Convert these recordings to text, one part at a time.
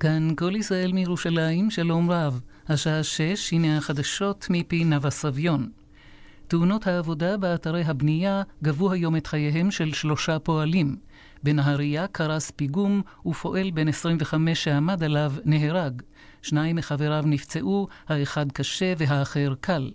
כאן כל ישראל מירושלים, שלום רב. השעה שש, הנה החדשות מפי נאוה סביון. תאונות העבודה באתרי הבנייה גבו היום את חייהם של שלושה פועלים. בנהריה קרס פיגום ופועל בן 25 שעמד עליו נהרג. שניים מחבריו נפצעו, האחד קשה והאחר קל.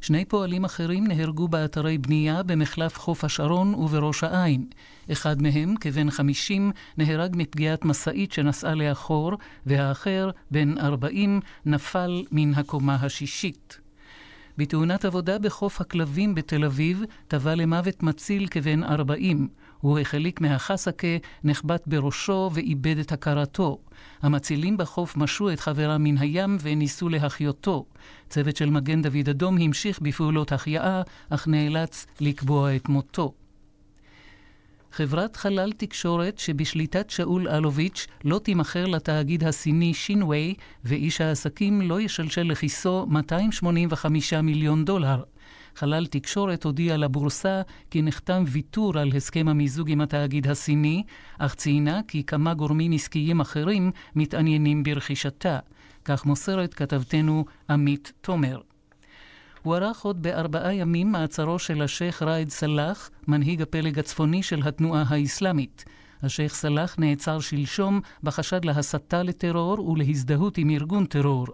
שני פועלים אחרים נהרגו באתרי בנייה במחלף חוף השרון ובראש העין. אחד מהם, כבן חמישים, נהרג מפגיעת משאית שנסעה לאחור, והאחר, בן ארבעים, נפל מן הקומה השישית. בתאונת עבודה בחוף הכלבים בתל אביב, טבע למוות מציל כבן ארבעים. הוא החליק מהחסקה, נחבט בראשו ואיבד את הכרתו. המצילים בחוף משו את חברם מן הים וניסו להחיותו. צוות של מגן דוד אדום המשיך בפעולות החייאה, אך נאלץ לקבוע את מותו. חברת חלל תקשורת שבשליטת שאול אלוביץ' לא תימכר לתאגיד הסיני שינווי, ואיש העסקים לא ישלשל לכיסו 285 מיליון דולר. חלל תקשורת הודיע לבורסה כי נחתם ויתור על הסכם המיזוג עם התאגיד הסיני, אך ציינה כי כמה גורמים עסקיים אחרים מתעניינים ברכישתה. כך מוסרת כתבתנו עמית תומר. הוארך עוד בארבעה ימים מעצרו של השייח' ראאד סלאח, מנהיג הפלג הצפוני של התנועה האסלאמית. השייח' סלאח נעצר שלשום בחשד להסתה לטרור ולהזדהות עם ארגון טרור.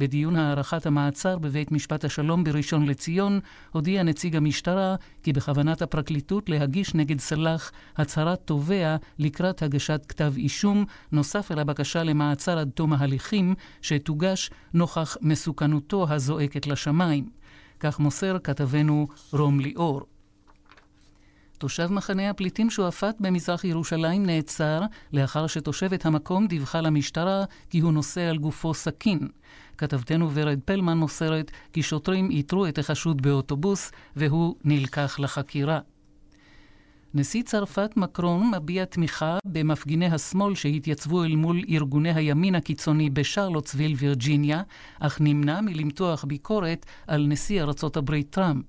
בדיון הארכת המעצר בבית משפט השלום בראשון לציון, הודיע נציג המשטרה כי בכוונת הפרקליטות להגיש נגד סלאח הצהרת תובע לקראת הגשת כתב אישום, נוסף על הבקשה למעצר עד תום ההליכים, שתוגש נוכח מסוכנותו הזועקת לשמיים. כך מוסר כתבנו רום ליאור. תושב מחנה הפליטים שועפאט במזרח ירושלים נעצר לאחר שתושבת המקום דיווחה למשטרה כי הוא נושא על גופו סכין. כתבתנו ורד פלמן מוסרת כי שוטרים איתרו את החשוד באוטובוס והוא נלקח לחקירה. נשיא צרפת מקרון מביע תמיכה במפגיני השמאל שהתייצבו אל מול ארגוני הימין הקיצוני בשרלוטסוויל, וירג'יניה, אך נמנע מלמתוח ביקורת על נשיא ארצות הברית טראמפ.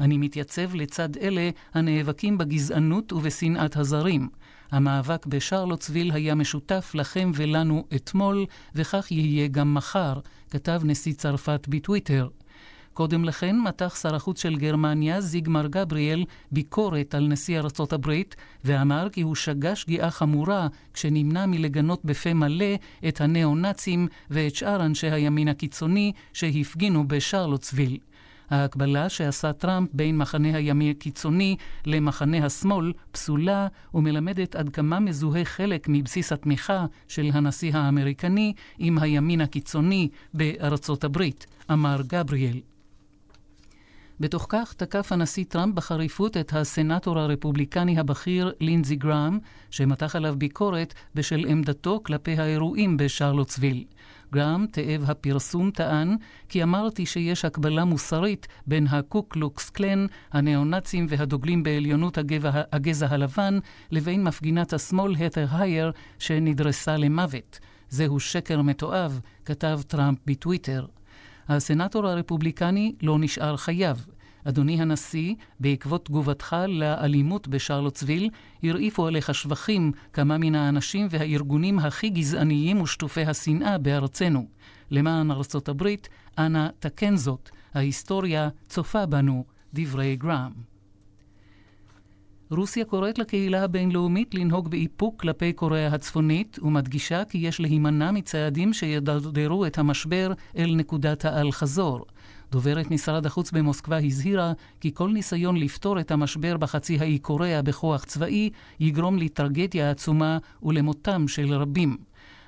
אני מתייצב לצד אלה הנאבקים בגזענות ובשנאת הזרים. המאבק בשרלוטסוויל היה משותף לכם ולנו אתמול, וכך יהיה גם מחר, כתב נשיא צרפת בטוויטר. קודם לכן מתח שר החוץ של גרמניה, זיגמר גבריאל, ביקורת על נשיא ארצות הברית, ואמר כי הוא שגה שגיאה חמורה כשנמנע מלגנות בפה מלא את הניאו-נאצים ואת שאר אנשי הימין הקיצוני שהפגינו בשרלוטסוויל. ההקבלה שעשה טראמפ בין מחנה הימין הקיצוני למחנה השמאל פסולה ומלמדת עד כמה מזוהה חלק מבסיס התמיכה של הנשיא האמריקני עם הימין הקיצוני בארצות הברית, אמר גבריאל. בתוך כך תקף הנשיא טראמפ בחריפות את הסנאטור הרפובליקני הבכיר לינזי גראם, שמתח עליו ביקורת בשל עמדתו כלפי האירועים בשרלוטסוויל. גראם, תאב הפרסום, טען כי אמרתי שיש הקבלה מוסרית בין הקוקלוקס קלן, הניאו-נאצים והדוגלים בעליונות הגבע, הגזע הלבן, לבין מפגינת השמאל הת׳ר הייר שנדרסה למוות. זהו שקר מתועב, כתב טראמפ בטוויטר. הסנאטור הרפובליקני לא נשאר חייב. אדוני הנשיא, בעקבות תגובתך לאלימות בשרלוטסוויל, הרעיפו עליך שבחים כמה מן האנשים והארגונים הכי גזעניים ושטופי השנאה בארצנו. למען ארצות הברית, אנא תקן זאת, ההיסטוריה צופה בנו, דברי גראם. רוסיה קוראת לקהילה הבינלאומית לנהוג באיפוק כלפי קוריאה הצפונית, ומדגישה כי יש להימנע מצעדים שידרדרו את המשבר אל נקודת האל-חזור. דוברת משרד החוץ במוסקבה הזהירה כי כל ניסיון לפתור את המשבר בחצי האי קוריאה בכוח צבאי יגרום לטרגדיה עצומה ולמותם של רבים.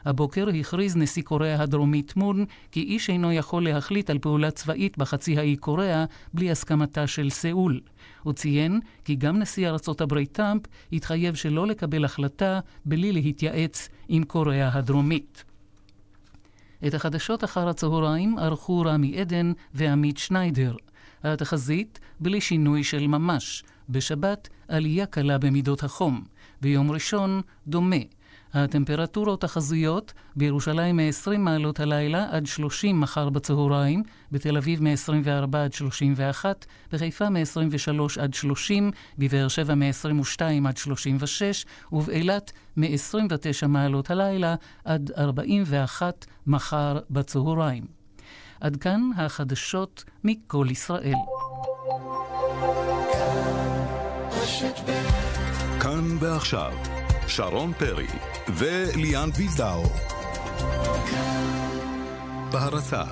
הבוקר הכריז נשיא קוריאה הדרומית מון כי איש אינו יכול להחליט על פעולה צבאית בחצי האי קוריאה בלי הסכמתה של סאול. הוא ציין כי גם נשיא ארצות הברית טראמפ התחייב שלא לקבל החלטה בלי להתייעץ עם קוריאה הדרומית. את החדשות אחר הצהריים ערכו רמי עדן ועמית שניידר. התחזית בלי שינוי של ממש. בשבת עלייה קלה במידות החום. ביום ראשון דומה. הטמפרטורות החזויות בירושלים מ-20 מעלות הלילה עד 30 מחר בצהריים, בתל אביב מ-24 עד 31, בחיפה מ-23 עד 30, בבאר שבע מ-22 עד 36, ובאילת מ-29 מעלות הלילה עד 41 מחר בצהריים. עד כאן החדשות מכל ישראל. כאן ועכשיו, שרון פרי וליאן וילדאו. בהרצה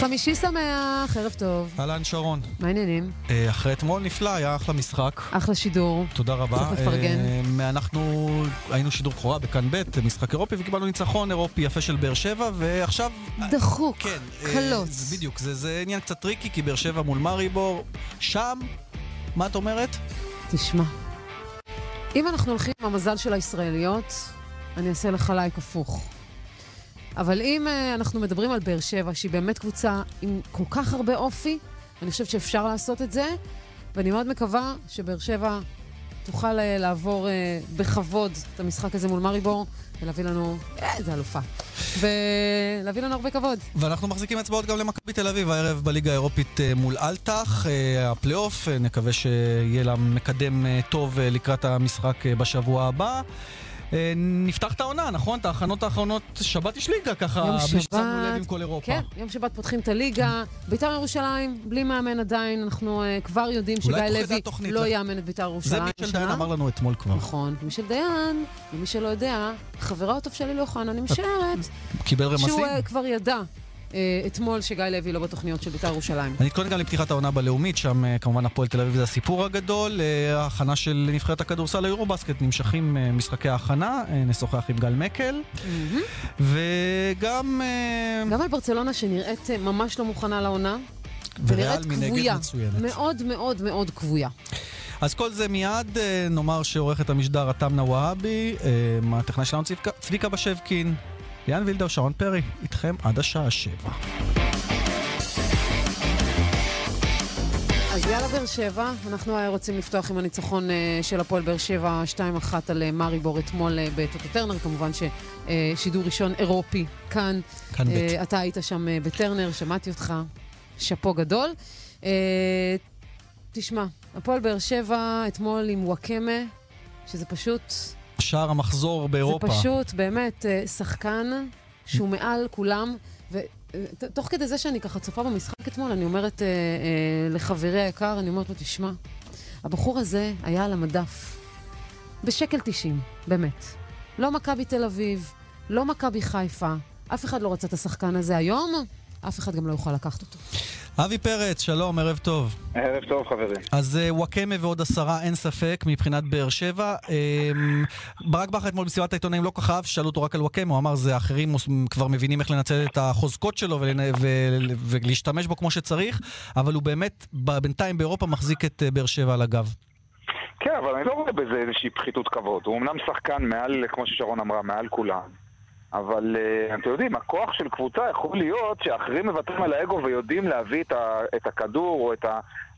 חמישי שמח, ערב טוב. אהלן שרון. מה העניינים? אה, אחרי אתמול נפלא, היה אחלה משחק. אחלה שידור. תודה רבה. צריך לפרגן. אה, אנחנו היינו שידור בכורה בכאן ב', משחק אירופי, וקיבלנו ניצחון אירופי יפה של באר שבע, ועכשיו... דחוק, כן. אה, קלוץ. בדיוק, זה, זה עניין קצת טריקי, כי באר שבע מול מאריבור, שם, מה את אומרת? תשמע, אם אנחנו הולכים עם המזל של הישראליות, אני אעשה לך לייק הפוך. אבל אם uh, אנחנו מדברים על באר שבע, שהיא באמת קבוצה עם כל כך הרבה אופי, אני חושבת שאפשר לעשות את זה, ואני מאוד מקווה שבאר שבע תוכל uh, לעבור uh, בכבוד את המשחק הזה מול מריבור, ולהביא לנו איזה אלופה. ולהביא לנו הרבה כבוד. ואנחנו מחזיקים אצבעות גם למכבי תל אביב הערב בליגה האירופית מול אלטח, הפלייאוף, נקווה שיהיה לה מקדם טוב לקראת המשחק בשבוע הבא. אה, נפתח את העונה, נכון? את ההכנות האחרונות, שבת יש ליגה ככה, יום בלי ששמנו שבת, לב עם כל אירופה. כן, יום שבת פותחים את הליגה. ביתר ירושלים, בלי מאמן עדיין, אנחנו uh, כבר יודעים שגיא לוי לא לא? יאמן את ביתר זה ירושלים. מישל דיין אמר לנו אתמול כבר. נכון, מישל דיין, למי שלא יודע, חברה הטוב של אלי אוחנה, אני משערת, קיבל רמזים? שהוא uh, כבר ידע אתמול שגיא לוי לא בתוכניות של ביתר ירושלים. אני אתכונן גם לפתיחת העונה בלאומית, שם אה, כמובן הפועל תל אביב זה הסיפור הגדול. אה, ההכנה של נבחרת הכדורסל ליורובסקט, נמשכים אה, משחקי ההכנה, אה, נשוחח עם גל מקל. וגם... אה, גם על ברצלונה שנראית ממש לא מוכנה לעונה, וריאל מנגד כבויה. מצוינת. מאוד מאוד מאוד כבויה. אז כל זה מיד, אה, נאמר שעורכת המשדר התמנה והבי, אה, הטכנאי שלנו צביקה בשבקין, ליאן וילדאו, שרון פרי, איתכם עד השעה שבע. אז יאללה באר שבע, אנחנו אה, רוצים לפתוח עם הניצחון אה, של הפועל באר שבע 2-1 על אה, מאריבור אתמול אה, בטוטו טרנר, כמובן ששידור ראשון אירופי כאן. כאן ב'. אה, אתה היית שם בטרנר, שמעתי אותך, שאפו גדול. תשמע, הפועל באר שבע אתמול עם וואקמה, שזה פשוט, שער המחזור באירופה. זה פשוט באמת אה, שחקן שהוא מעל כולם. ותוך כדי זה שאני ככה צופה במשחק אתמול, אני אומרת אה, אה, לחברי היקר, אני אומרת לו, תשמע, הבחור הזה היה על המדף בשקל 90, באמת. לא מכבי תל אביב, לא מכבי חיפה, אף אחד לא רצה את השחקן הזה היום, אף אחד גם לא יוכל לקחת אותו. אבי פרץ, שלום, ערב טוב. ערב טוב, חברים. אז אה, וואקמה ועוד עשרה, אין ספק, מבחינת באר שבע. אמ, ברק בכר אתמול במסיבת העיתונאים לא כל כך אהב ששאלו אותו רק על וואקמה, הוא אמר זה אחרים כבר מבינים איך לנצל את החוזקות שלו ולנ- ו- ולהשתמש בו כמו שצריך, אבל הוא באמת בינתיים באירופה מחזיק את אה, באר שבע על הגב. כן, אבל אני לא רואה בזה איזושהי פחיתות כבוד. הוא אמנם שחקן מעל, כמו ששרון אמרה, מעל כולם. אבל uh, אתם יודעים, הכוח של קבוצה יכול להיות שאחרים מוותרים על האגו ויודעים להביא את, ה, את הכדור או את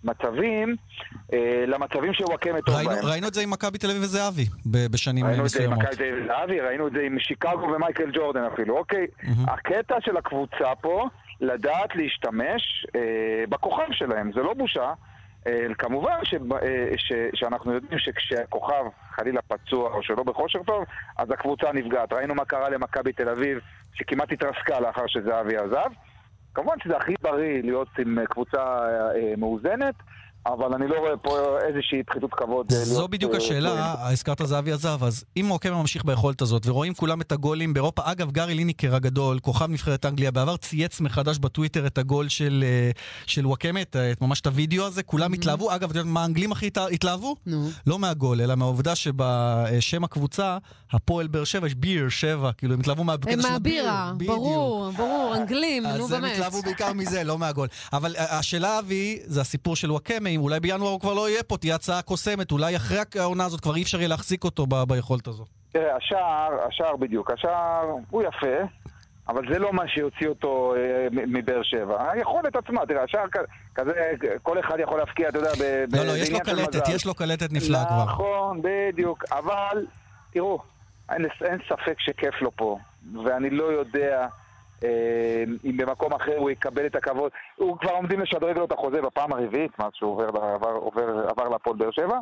המצבים uh, למצבים שוואקמה טוב ראינו, בהם. ראינו את זה עם מכבי תל אביב וזהבי בשנים אה, ראינו את זה עם מסוימות. מכבי תל אביב זהבי, ראינו את זה עם שיקגו ומייקל ג'ורדן אפילו, אוקיי? מהמם. הקטע של הקבוצה פה, לדעת להשתמש אה, בכוכב שלהם, זה לא בושה. אה, כמובן ש, אה, ש, שאנחנו יודעים שכשהכוכב חלילה פצוע או שלא בכושר טוב, אז הקבוצה נפגעת. ראינו מה קרה למכבי תל אביב, שכמעט התרסקה לאחר שזהבי עזב. כמובן שזה הכי בריא להיות עם אה, קבוצה אה, מאוזנת, אבל אני לא רואה פה איזושהי פחיתות כבוד. אה, זו בדיוק אה, השאלה, הזכרת זהבי עזב, אז אם וואקמה ממשיך ביכולת הזאת, ורואים כולם את הגולים באירופה, אגב, גארי ליניקר הגדול, כוכב נבחרת אנגליה, בעבר צייץ מחדש בטוויטר את הגול של, אה, של וואקמה, את, ממש את הוידאו הזה, כולם התלהבו, אגב, מה האנגלים הכי הת- התלהבו? נו. לא מהגול, אלא מהעובדה שבשם הקבוצה, הפועל באר שבע, יש ביר שבע, כאילו הם התלהבו מהקטע הם של מהבירה, הביר, בדיוק. ברור, ברור, אנגלים, נו אז הם באמת. התלהבו בעיקר מזה, לא מהגול. אבל אה, השאלה, אבי, זה הסיפור של וואקמה, אם אולי בינואר הוא כבר לא יהיה פה, תהיה הצעה קוסמת, אולי אחרי העונה הזאת כבר אי אפשר יהיה להחזיק אותו ב- ביכולת הזו. תראה, השער, השער בדיוק, השער הוא יפה, אבל זה לא מה שיוציא אותו אה, מבאר שבע. היכולת עצמה, תראה, השער כזה, כל אחד יכול להפקיע, אתה יודע, לא, לא, יש לו קלטת, יש לו קלטת נפלאה כבר. נכון, בדיוק, אבל, תראו, אין, אין ספק שכיף לו פה, ואני לא יודע... אה, אם במקום אחר הוא יקבל את הכבוד. הוא כבר עומדים לשדרג לו את החוזה בפעם הרביעית, מאז שהוא עובר, עבר, עובר, עבר להפועל באר שבע.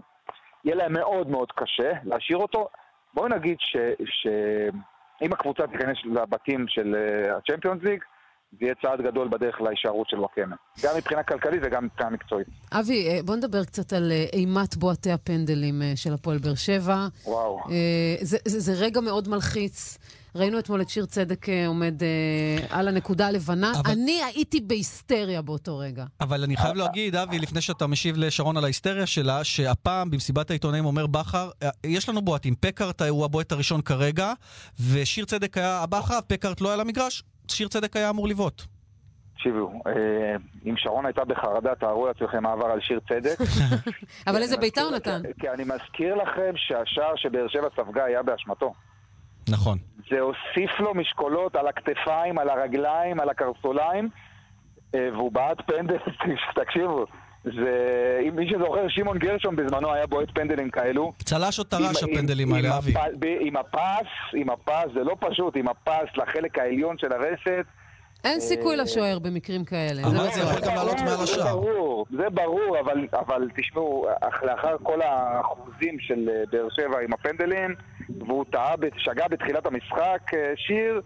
יהיה להם מאוד מאוד קשה להשאיר אותו. בואו נגיד שאם הקבוצה תיכנס לבתים של אה, הצ'מפיונס ליג, זה יהיה צעד גדול בדרך להישארות של וואקמה. גם מבחינה כלכלית וגם מבחינה מקצועית. אבי, אה, בוא נדבר קצת על אימת בועטי הפנדלים של הפועל באר שבע. וואו. זה, זה, זה רגע מאוד מלחיץ. ראינו אתמול את שיר צדק אה, עומד אה, על הנקודה הלבנה. אבל... אני הייתי בהיסטריה באותו רגע. אבל אני חייב להגיד, אבי, לפני שאתה משיב לשרון על ההיסטריה שלה, שהפעם במסיבת העיתונאים אומר בכר, אה, יש לנו בועטים, פקארט הוא הבועט הראשון כרגע, ושיר צדק היה הבא אחריו, פקארט לא היה למגרש, שיר צדק היה אמור לבעוט. תקשיבו, אה, אם שרון הייתה בחרדה, תארו לעצמכם מה עבר על שיר צדק. אבל איזה הוא נתן. כי אני מזכיר לכם שהשער שבאר שבע ספגה היה באשמתו. נכון. זה הוסיף לו משקולות על הכתפיים, על הרגליים, על הקרסוליים, אה, והוא בעט פנדל, תקשיבו. זה, אם מי שזוכר, שמעון גרשון בזמנו היה בועט פנדלים כאלו. צל"ש או טר"ש הפנדלים האלה, אבי? עם הפס, עם הפס, זה לא פשוט, עם הפס לחלק העליון של הרשת. אין סיכוי אה, לשוער במקרים כאלה. אבל זה יכול גם לעלות מעל השער. זה ברור, זה ברור, אבל תשמעו, לאחר כל האחוזים של אה, באר שבע עם הפנדלים, והוא טעה, שגה בתחילת המשחק, אה, שיר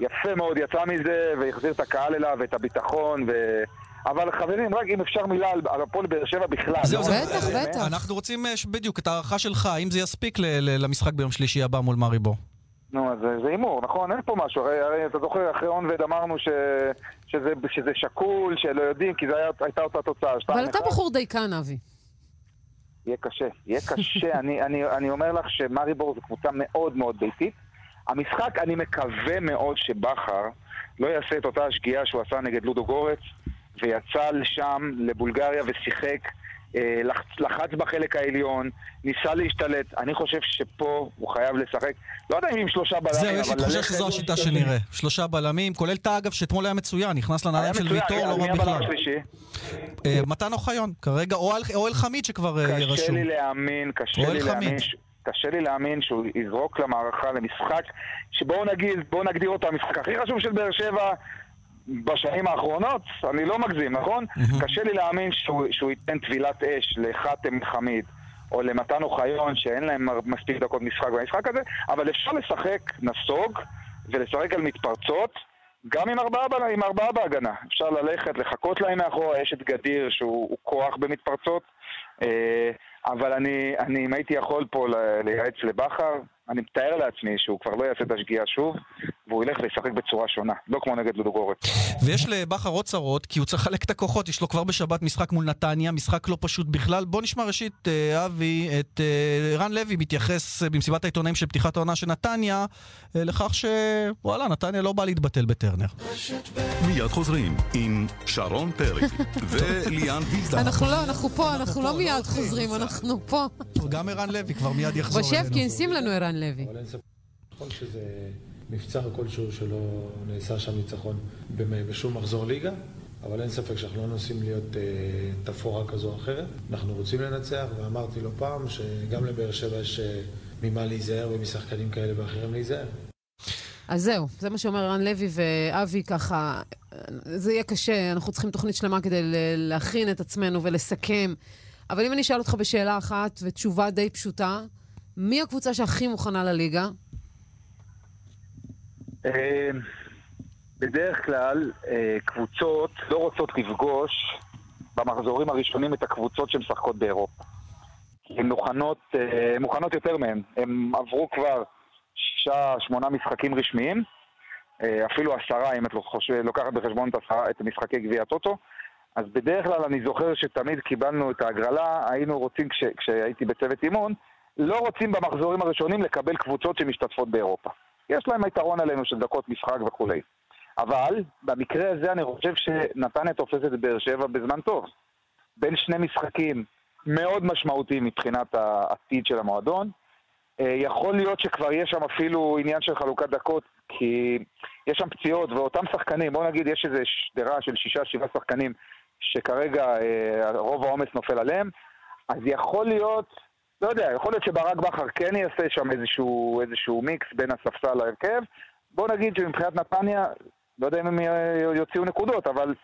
יפה מאוד יצא מזה, והחזיר את הקהל אליו ואת הביטחון, ו... אבל חברים, רק אם אפשר מילה על הפועל באר שבע בכלל. זהו, זהו. בטח, בטח. אנחנו רוצים בדיוק את ההערכה שלך, האם זה יספיק למשחק ביום שלישי הבא מול מאריבור. נו, אז זה הימור, נכון? אין פה משהו. הרי, הרי אתה זוכר, אחרי אונבד אמרנו ש, שזה, שזה שקול, שלא יודעים, כי זו הייתה אותה תוצאה. אבל אתה בחור דייקן, אבי. יהיה קשה. יהיה קשה. אני, אני, אני אומר לך שמאריבור זו קבוצה מאוד מאוד ביתית. המשחק, אני מקווה מאוד שבכר לא יעשה את אותה השגיאה שהוא עשה נגד לודו גורץ, ויצא לשם, לבולגריה, ושיחק לחץ בחלק העליון, ניסה להשתלט. אני חושב שפה הוא חייב לשחק. לא יודע אם עם שלושה בלמים, זהו, יש לי תחושה שזו השיטה שנראה. שלושה בלמים, כולל טאה אגב, שאתמול היה מצוין, נכנס לנעליים של ויטור, לא רע בכלל. אה, מתן אוחיון, כרגע, או אלחמיד שכבר אה, רשום. קשה לי להאמין, קשה לי להאמין. קשה לי להאמין שהוא יזרוק למערכה למשחק שבואו נגיד, בואו נגדיר אותו המשחק הכי חשוב של באר שבע בשנים האחרונות, אני לא מגזים, נכון? Mm-hmm. קשה לי להאמין שהוא, שהוא ייתן טבילת אש לחאתם חמיד או למתן אוחיון שאין להם מספיק דקות משחק במשחק הזה, אבל אפשר לשחק נסוג ולשחק על מתפרצות גם עם ארבעה, עם ארבעה בהגנה. אפשר ללכת, לחכות להם מאחורה, יש את גדיר שהוא כוח במתפרצות. אה, אבל אני, אני, אם הייתי יכול פה לייעץ לבכר, אני מתאר לעצמי שהוא כבר לא יעשה את השגיאה שוב, והוא ילך וישחק בצורה שונה, לא כמו נגד לודוגורץ. ויש לבכר עוד צרות, כי הוא צריך לחלק את הכוחות, יש לו כבר בשבת משחק מול נתניה, משחק לא פשוט בכלל. בוא נשמע ראשית, אה, אבי, את אה, רן לוי מתייחס אה, במסיבת העיתונאים של פתיחת העונה של נתניה, לכך שוואלה, נתניה לא באה להתבטל בטרנר. מיד חוזרים עם שרון פרי וליאן וילדה. אנחנו לא, אנחנו פה, אנחנו לא מיד חוזרים, אנחנו פה. גם ערן לוי כבר מיד יחזור אלינו. בשפקין, שים לנו ערן לוי. נכון שזה מבצר כלשהו שלא נעשה שם ניצחון בשום מחזור ליגה, אבל אין ספק שאנחנו לא נוסעים להיות אה, תפאורה כזו או אחרת. אנחנו רוצים לנצח, ואמרתי לא פעם שגם לבאר שבע יש אה, ממה להיזהר ומשחקנים כאלה ואחרים להיזהר. אז זהו, זה מה שאומר רן לוי ואבי ככה, זה יהיה קשה, אנחנו צריכים תוכנית שלמה כדי להכין את עצמנו ולסכם. אבל אם אני אשאל אותך בשאלה אחת, ותשובה די פשוטה, מי הקבוצה שהכי מוכנה לליגה? אה, בדרך כלל אה, קבוצות לא רוצות לפגוש במחזורים הראשונים את הקבוצות שמשחקות באירופה. הן מוכנות, אה, מוכנות יותר מהן. הן עברו כבר שישה, שמונה משחקים רשמיים, אפילו עשרה אם את לוקחת בחשבון את משחקי גביע הטוטו. אז בדרך כלל אני זוכר שתמיד קיבלנו את ההגרלה, היינו רוצים, כש, כשהייתי בצוות אימון, לא רוצים במחזורים הראשונים לקבל קבוצות שמשתתפות באירופה. יש להם יתרון עלינו של דקות משחק וכולי. אבל במקרה הזה אני חושב שנתניה תופסת את באר שבע בזמן טוב. בין שני משחקים מאוד משמעותיים מבחינת העתיד של המועדון, אה, יכול להיות שכבר יש שם אפילו עניין של חלוקת דקות, כי יש שם פציעות, ואותם שחקנים, בוא נגיד יש איזו שדרה של שישה, שבעה שחקנים, שכרגע אה, רוב העומס נופל עליהם, אז יכול להיות, לא יודע, יכול להיות שברק בכר כן יעשה שם איזשהו, איזשהו מיקס בין הספסל להרכב. בוא נגיד שמבחינת נתניה, לא יודע אם הם יוציאו נקודות, אבל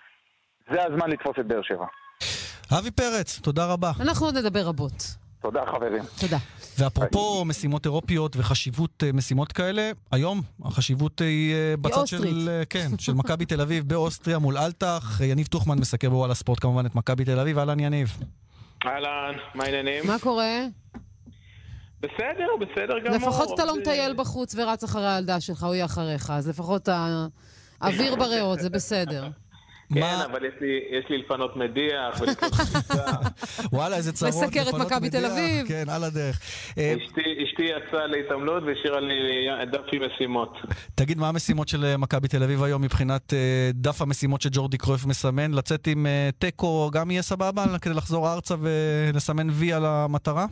זה הזמן לתפוס את באר שבע. אבי פרץ, תודה רבה. אנחנו עוד נדבר רבות. תודה חברים. תודה. ואפרופו משימות אירופיות וחשיבות אה, משימות כאלה, היום החשיבות היא אה, בצד של, אה, כן, של מכבי תל אביב באוסטריה מול אלטח. יניב טוחמן מסקר בוואלה ספורט כמובן את מכבי תל אביב. אהלן יניב. אהלן, מה העניינים? מה קורה? בסדר, בסדר גמור. לפחות אתה לא מטייל בחוץ ורץ אחרי הילדה שלך, הוא יהיה אחריך, אז לפחות האוויר בריאות, זה בסדר. כן, אבל יש לי, יש לי לפנות מדיח ולקנות חפיסה. וואלה, איזה צרות, לפנות מדיח. לסקר את מכבי תל אביב. כן, על הדרך. אה, אשתי יצאה להתעמלות והשאירה לי דף עם משימות. תגיד, מה המשימות של אה, מכבי תל אביב היום מבחינת אה, דף המשימות שג'ורדי קרויף מסמן? לצאת עם תיקו גם יהיה סבבה כדי לחזור ארצה ולסמן וי על המטרה?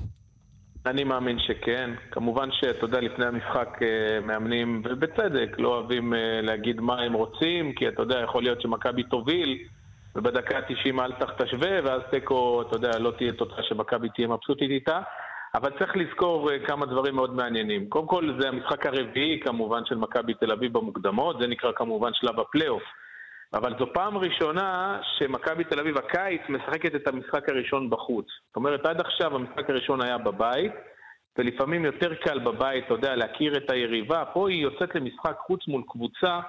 אני מאמין שכן. כמובן שאתה יודע, לפני המשחק אה, מאמנים, ובצדק, לא אוהבים אה, להגיד מה הם רוצים, כי אתה יודע, יכול להיות שמכבי תוביל, ובדקה ה-90 אל תח תשווה, ואז תיקו, אתה יודע, לא תהיה תוצאה שמכבי תהיה מבסוטית איתה. אבל צריך לזכור אה, כמה דברים מאוד מעניינים. קודם כל, זה המשחק הרביעי כמובן של מכבי תל אביב במוקדמות, זה נקרא כמובן שלב הפלייאוף. אבל זו פעם ראשונה שמכבי תל אביב הקיץ משחקת את המשחק הראשון בחוץ. זאת אומרת, עד עכשיו המשחק הראשון היה בבית, ולפעמים יותר קל בבית, אתה יודע, להכיר את היריבה. פה היא יוצאת למשחק חוץ מול קבוצה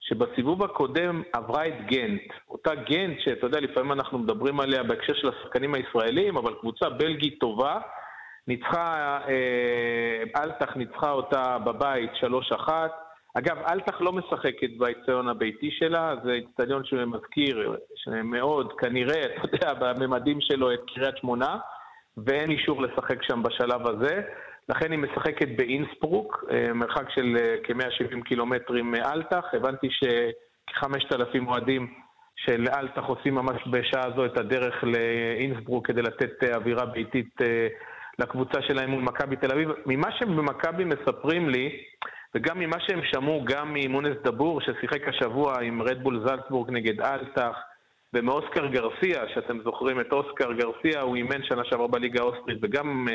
שבסיבוב הקודם עברה את גנט. אותה גנט, שאתה יודע, לפעמים אנחנו מדברים עליה בהקשר של השחקנים הישראלים, אבל קבוצה בלגית טובה. ניצחה, אה, אלטח ניצחה אותה בבית 3-1. אגב, אלטח לא משחקת באיצטדיון הביתי שלה, זה איצטדיון שמזכיר מאוד, כנראה, אתה יודע, בממדים שלו את קריית שמונה, ואין אישור לשחק שם בשלב הזה. לכן היא משחקת באינספרוק, אה, מרחק של אה, כ-170 קילומטרים מאלטח. הבנתי שכ-5,000 אוהדים של אלטח עושים ממש בשעה הזו את הדרך לאינסברוק כדי לתת אה, אווירה ביתית לקבוצה שלהם מול מכבי תל אביב. ממה שבמכבי מספרים לי, וגם ממה שהם שמעו, גם ממונס דבור, ששיחק השבוע עם רדבול זלצבורג נגד אלטח, ומאוסקר גרסיה, שאתם זוכרים את אוסקר גרסיה, הוא אימן שנה שעברה בליגה האוסטרית וגם uh,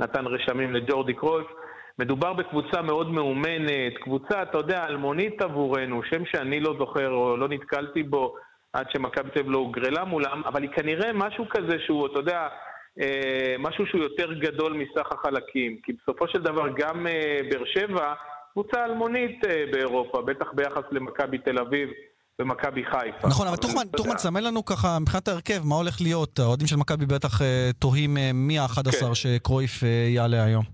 נתן רשמים לג'ורדי קרויף. מדובר בקבוצה מאוד מאומנת, קבוצה, אתה יודע, אלמונית עבורנו, שם שאני לא זוכר או לא נתקלתי בו עד שמכבי תל לא הוגרלה מולם, אבל היא כנראה משהו כזה שהוא, אתה יודע, אה, משהו שהוא יותר גדול מסך החלקים. כי בסופו של דבר גם אה, באר שבע קבוצה אלמונית אה, באירופה, בטח ביחס למכבי תל אביב. ומכבי חיפה. נכון, אבל תוכמן, תסמן לנו ככה מבחינת ההרכב, מה הולך להיות? האוהדים של מכבי בטח אה, תוהים אה, מי ה-11 כן. שקרויף יעלה היום.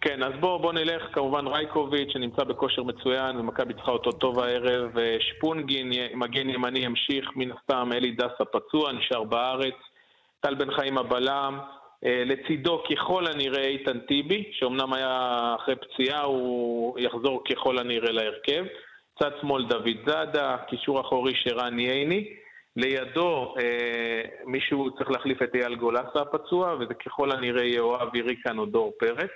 כן, אז בואו בוא נלך, כמובן רייקוביץ' שנמצא בכושר מצוין, ומכבי צריכה אותו טוב הערב, שפונגין, מגן ימני ימשיך, מן הסתם אלי דסה פצוע, נשאר בארץ, טל בן חיים הבלם, לצידו ככל הנראה איתן טיבי, שאומנם היה אחרי פציעה, הוא יחזור ככל הנראה להרכב. צד שמאל דוד זאדה, קישור אחורי שרן ייני. לידו אה, מישהו צריך להחליף את אייל גולסה הפצוע, וזה ככל הנראה יהיה או אבי ריקן או דור פרץ.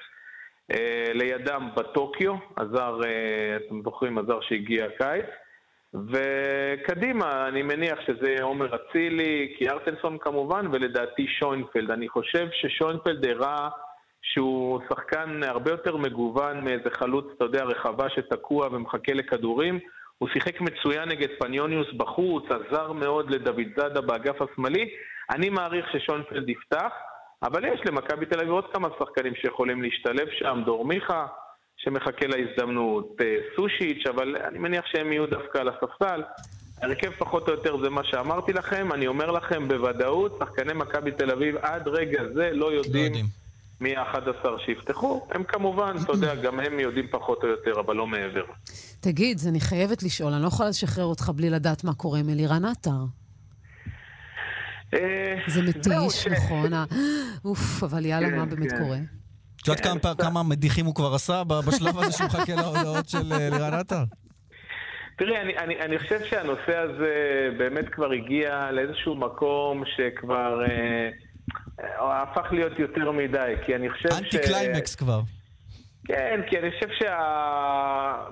אה, לידם בטוקיו, הזר, אה, אתם זוכרים, הזר שהגיע הקיץ. וקדימה, אני מניח שזה עומר אצילי, קיארטנסון כמובן, ולדעתי שוינפלד. אני חושב ששוינפלד הראה שהוא שחקן הרבה יותר מגוון מאיזה חלוץ, אתה יודע, רחבה שתקוע ומחכה לכדורים. הוא שיחק מצוין נגד פניוניוס בחוץ, עזר מאוד לדוד זאדה באגף השמאלי. אני מעריך ששוינפלד יפתח, אבל יש למכבי תל אביב עוד כמה שחקנים שיכולים להשתלב שם, דור מיכה. שמחכה להזדמנות, אה, סושיץ', אבל אני מניח שהם יהיו דווקא על הספסל. הרכב פחות או יותר זה מה שאמרתי לכם, אני אומר לכם בוודאות, שחקני מכבי תל אביב עד רגע זה לא יודעים, לא מי ה-11 שיפתחו. הם כמובן, אתה יודע, גם הם יודעים פחות או יותר, אבל לא מעבר. תגיד, אני חייבת לשאול, אני לא יכולה לשחרר אותך בלי לדעת מה קורה עם אלירן עטר. אה, זה מתיש, נכון? אוף, אבל יאללה, מה באמת כן. קורה? את יודעת כמה, מדיחים הוא כבר עשה בשלב הזה שהוא מחכה להודעות של אה, לירן עטר? תראי, אני, אני, אני חושב שהנושא הזה באמת כבר הגיע לאיזשהו מקום שכבר אה, הפך להיות יותר מדי, כי אני חושב אנטי ש... אנטי קליימקס כבר. כן, כי אני חושב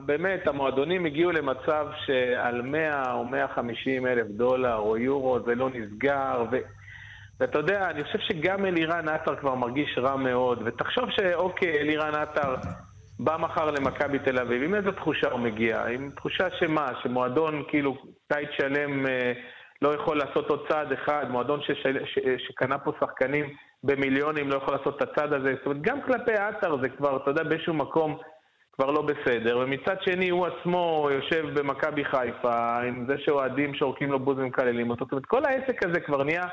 שבאמת המועדונים הגיעו למצב שעל 100 או 150 אלף דולר או יורו זה לא נסגר, ו... ואתה יודע, אני חושב שגם אלירן עטר כבר מרגיש רע מאוד, ותחשוב שאוקיי, אלירן עטר בא מחר למכבי תל אביב, עם איזה תחושה הוא מגיע? עם תחושה שמה, שמועדון כאילו קיץ שלם אה, לא יכול לעשות עוד צעד אחד, מועדון ששל, ש, שקנה פה שחקנים במיליונים לא יכול לעשות את הצעד הזה, זאת אומרת, גם כלפי עטר זה כבר, אתה יודע, באיזשהו מקום כבר לא בסדר, ומצד שני הוא עצמו יושב במכבי חיפה, עם זה שאוהדים שורקים לו בוז ומקללים אותו, זאת אומרת, כל העסק הזה כבר נהיה...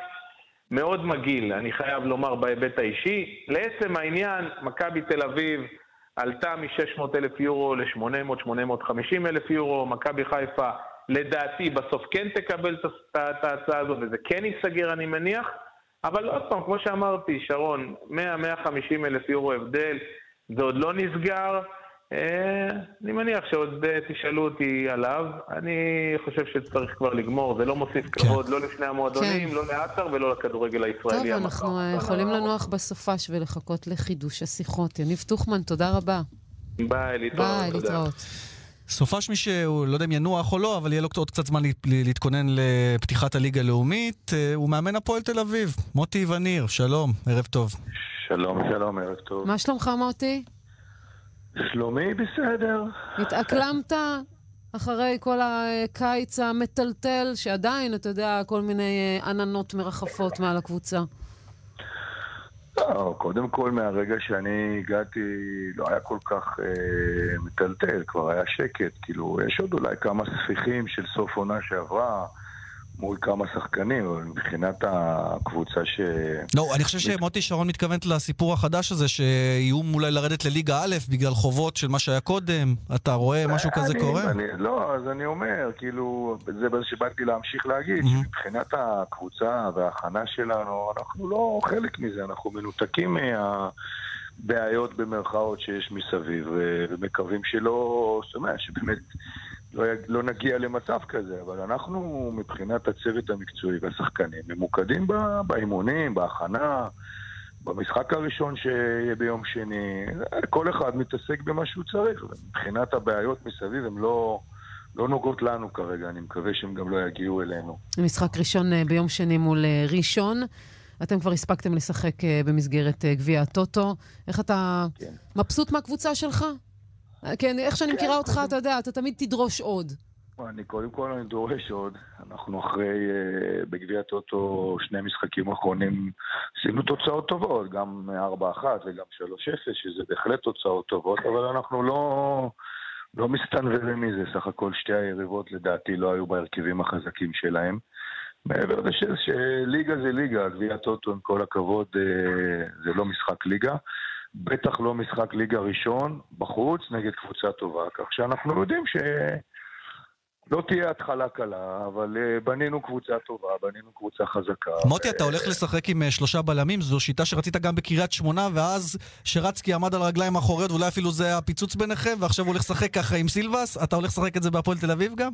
מאוד מגעיל, אני חייב לומר, בהיבט האישי. לעצם העניין, מכבי תל אביב עלתה מ-600 אלף יורו ל-800-850 אלף יורו, מכבי חיפה לדעתי בסוף כן תקבל את ההצעה הזאת, וזה כן ייסגר אני מניח, אבל עוד פעם, כמו שאמרתי, שרון, 100-150 אלף יורו הבדל, זה עוד לא נסגר, אני מניח שעוד אה, תשאלו אותי עליו. אני חושב שצריך כבר לגמור, זה לא מוסיף כן. כבוד לא לפני המועדונים, כן. לא לעטר ולא לכדורגל הישראלי. טוב, אנחנו אה, יכולים לנוח בסופש ולחכות לחידוש השיחות. יניב טוחמן, תודה רבה. ביי, להתראות. ביי, להתראות. סופש מי שהוא, לא יודע אם ינוח או לא, אבל יהיה לו עוד קצת זמן להתכונן לפתיחת הליגה הלאומית, הוא מאמן הפועל תל אביב, מוטי וניר, שלום, ערב טוב. שלום, שלום, ערב טוב. מה שלומך, מוטי? שלומי בסדר. התאקלמת אחרי כל הקיץ המטלטל, שעדיין, אתה יודע, כל מיני אה, עננות מרחפות מעל הקבוצה. לא, קודם כל, מהרגע שאני הגעתי, לא היה כל כך אה, מטלטל, כבר היה שקט. כאילו, יש עוד אולי כמה ספיחים של סוף עונה שעברה. מול כמה שחקנים, אבל מבחינת הקבוצה ש... לא, אני חושב שמוטי שרון מתכוונת לסיפור החדש הזה, שאיום אולי לרדת לליגה א' בגלל חובות של מה שהיה קודם. אתה רואה משהו כזה קורה? אני, לא, אז אני אומר, כאילו, זה מה שבאתי להמשיך להגיד. שמבחינת הקבוצה וההכנה שלנו, אנחנו לא חלק מזה, אנחנו מנותקים מה... בעיות במרכאות שיש מסביב, ומקווים שלא, זאת אומרת, שבאמת לא, לא נגיע למצב כזה, אבל אנחנו מבחינת הצוות המקצועי והשחקנים ממוקדים באימונים, בהכנה, במשחק הראשון שיהיה ביום שני, כל אחד מתעסק במה שהוא צריך, ומבחינת הבעיות מסביב הן לא... לא נוגעות לנו כרגע, אני מקווה שהם גם לא יגיעו אלינו. משחק ראשון אה, ביום שני מול אה, ראשון. אתם כבר הספקתם לשחק אה, במסגרת גביע הטוטו. איך אתה כן. מבסוט מהקבוצה שלך? כן, איך שאני מכירה אותך, אתה יודע, אתה תמיד תדרוש עוד. אני קודם כל אני דורש עוד. אנחנו אחרי, uh, בגביע הטוטו, שני משחקים אחרונים, עשינו תוצאות טובות, גם 4-1 וגם 3-0, שזה בהחלט תוצאות טובות, אבל אנחנו לא, לא מסתנוורים מזה. סך הכל שתי היריבות לדעתי לא היו בהרכבים החזקים שלהם. מעבר לזה שליגה זה ליגה, גביע הטוטו, עם כל הכבוד, uh, זה לא משחק ליגה. בטח לא משחק ליגה ראשון בחוץ נגד קבוצה טובה, כך שאנחנו יודעים ש... לא תהיה התחלה קלה, אבל uh, בנינו קבוצה טובה, בנינו קבוצה חזקה. מוטי. אתה הולך לשחק עם uh, שלושה בלמים? זו שיטה שרצית גם בקריית שמונה, ואז שרצקי עמד על הרגליים האחוריות, ואולי אפילו זה הפיצוץ ביניכם, ועכשיו הוא הולך לשחק ככה עם סילבס? אתה הולך לשחק את זה בהפועל תל אביב גם?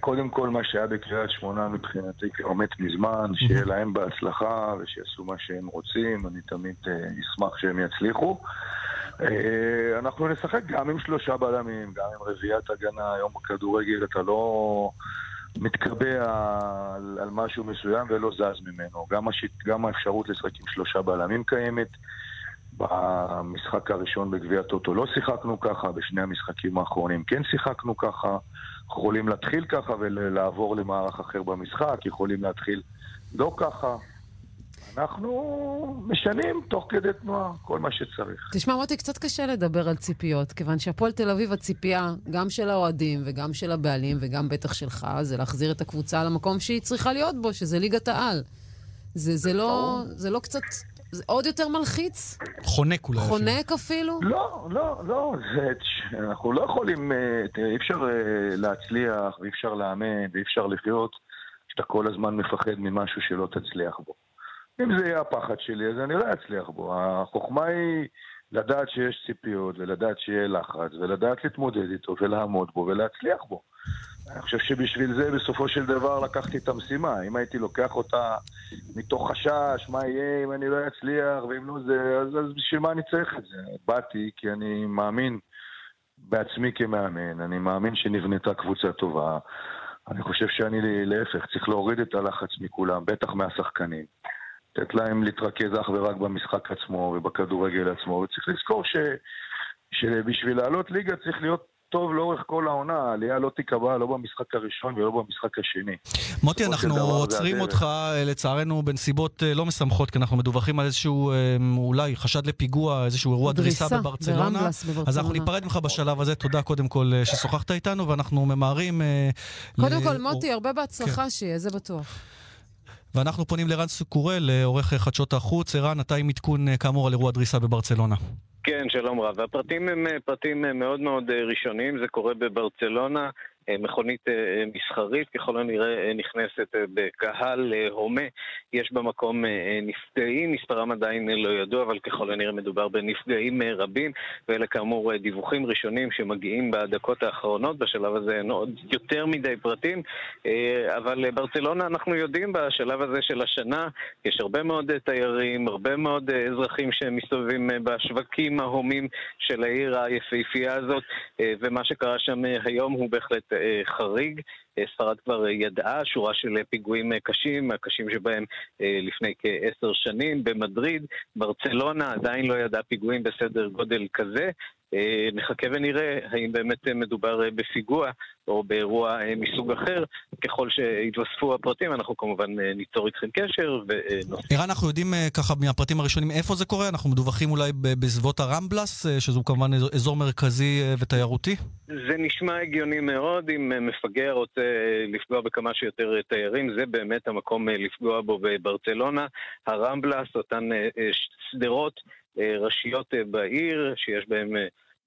קודם כל, מה שהיה בקריית שמונה מבחינתי כבר מת מזמן, שיהיה להם בהצלחה ושיעשו מה שהם רוצים, אני תמיד אה, אשמח שהם יצליחו. אה, אנחנו נשחק גם עם שלושה בלמים, גם עם רביעיית הגנה, היום בכדורגל אתה לא מתקבע על, על משהו מסוים ולא זז ממנו. גם, השיט, גם האפשרות לשחק עם שלושה בלמים קיימת. במשחק הראשון בגביע הטוטו לא שיחקנו ככה, בשני המשחקים האחרונים כן שיחקנו ככה. יכולים להתחיל ככה ולעבור למערך אחר במשחק, יכולים להתחיל לא ככה. אנחנו משנים תוך כדי תנועה כל מה שצריך. תשמע, מוטי, קצת קשה לדבר על ציפיות, כיוון שהפועל תל אביב, הציפייה, גם של האוהדים וגם של הבעלים וגם בטח שלך, זה להחזיר את הקבוצה למקום שהיא צריכה להיות בו, שזה ליגת העל. זה, זה, לא, זה לא קצת זה עוד יותר מלחיץ? חונק אולי. חונק אפילו? לא, לא, לא. זה, אנחנו לא יכולים, אה, תראה, אי אפשר אה, להצליח ואי אפשר לאמן ואי אפשר לחיות כשאתה כל הזמן מפחד ממשהו שלא תצליח בו. אם זה יהיה הפחד שלי, אז אני לא אצליח בו. החוכמה היא לדעת שיש ציפיות ולדעת שיהיה לחץ ולדעת להתמודד איתו ולעמוד בו ולהצליח בו. אני חושב שבשביל זה בסופו של דבר לקחתי את המשימה. אם הייתי לוקח אותה מתוך חשש, מה יהיה אם אני לא אצליח, ואם לא זה, אז, אז בשביל מה אני צריך את זה? באתי כי אני מאמין בעצמי כמאמן, אני מאמין שנבנתה קבוצה טובה. אני חושב שאני להפך, צריך להוריד את הלחץ מכולם, בטח מהשחקנים. לתת להם להתרכז אך ורק במשחק עצמו ובכדורגל עצמו, וצריך לזכור ש, שבשביל לעלות ליגה צריך להיות טוב לאורך כל העונה, העלייה לא תיקבע לא במשחק הראשון ולא במשחק השני. מוטי, אנחנו עוצרים אותך אה, לצערנו בנסיבות אה, לא משמחות, כי אנחנו מדווחים על איזשהו אה, אולי חשד לפיגוע, איזשהו אירוע דריסה, דריסה בברצלונה. בברצלונה. אז אנחנו ניפרד ממך בשלב הזה, תודה קודם כל ששוחחת איתנו, ואנחנו ממהרים... קודם ל... כל, מוטי, הרבה בהצלחה כן. שיהיה, זה בטוח. ואנחנו פונים לרן סוקורל, עורך חדשות החוץ. ערן, אתה עם עדכון כאמור על אירוע דריסה בברצלונה. כן, שלום רב. הפרטים הם פרטים מאוד מאוד ראשוניים, זה קורה בברצלונה. אה, מכונית אה, מסחרית, ככל הנראה אה, נכנסת בקהל הומה. יש במקום נפגעים, מספרם עדיין לא ידוע, אבל ככל הנראה מדובר בנפגעים רבים, ואלה כאמור דיווחים ראשונים שמגיעים בדקות האחרונות. בשלב הזה אין עוד יותר מדי פרטים, אבל ברצלונה אנחנו יודעים בשלב הזה של השנה, יש הרבה מאוד תיירים, הרבה מאוד אזרחים שמסתובבים בשווקים ההומים של העיר היפהפייה הזאת, ומה שקרה שם היום הוא בהחלט אה, חריג. אה, ספרד כבר ידעה שורה של פיגועים קשים, הקשים שבהם אה, לפני כעשר שנים במדריד. ברצלונה עדיין לא ידעה פיגועים בסדר גודל כזה. נחכה ונראה האם באמת מדובר בפיגוע או באירוע מסוג אחר. ככל שיתווספו הפרטים, אנחנו כמובן ניצור איתכם קשר ונוסיף. ערן, אנחנו יודעים ככה מהפרטים הראשונים איפה זה קורה? אנחנו מדווחים אולי בסביבות הרמבלס, שזו כמובן אזור מרכזי ותיירותי? זה נשמע הגיוני מאוד. אם מפגע רוצה לפגוע בכמה שיותר תיירים, זה באמת המקום לפגוע בו בברצלונה. הרמבלס, אותן שדרות ראשיות בעיר, שיש בהם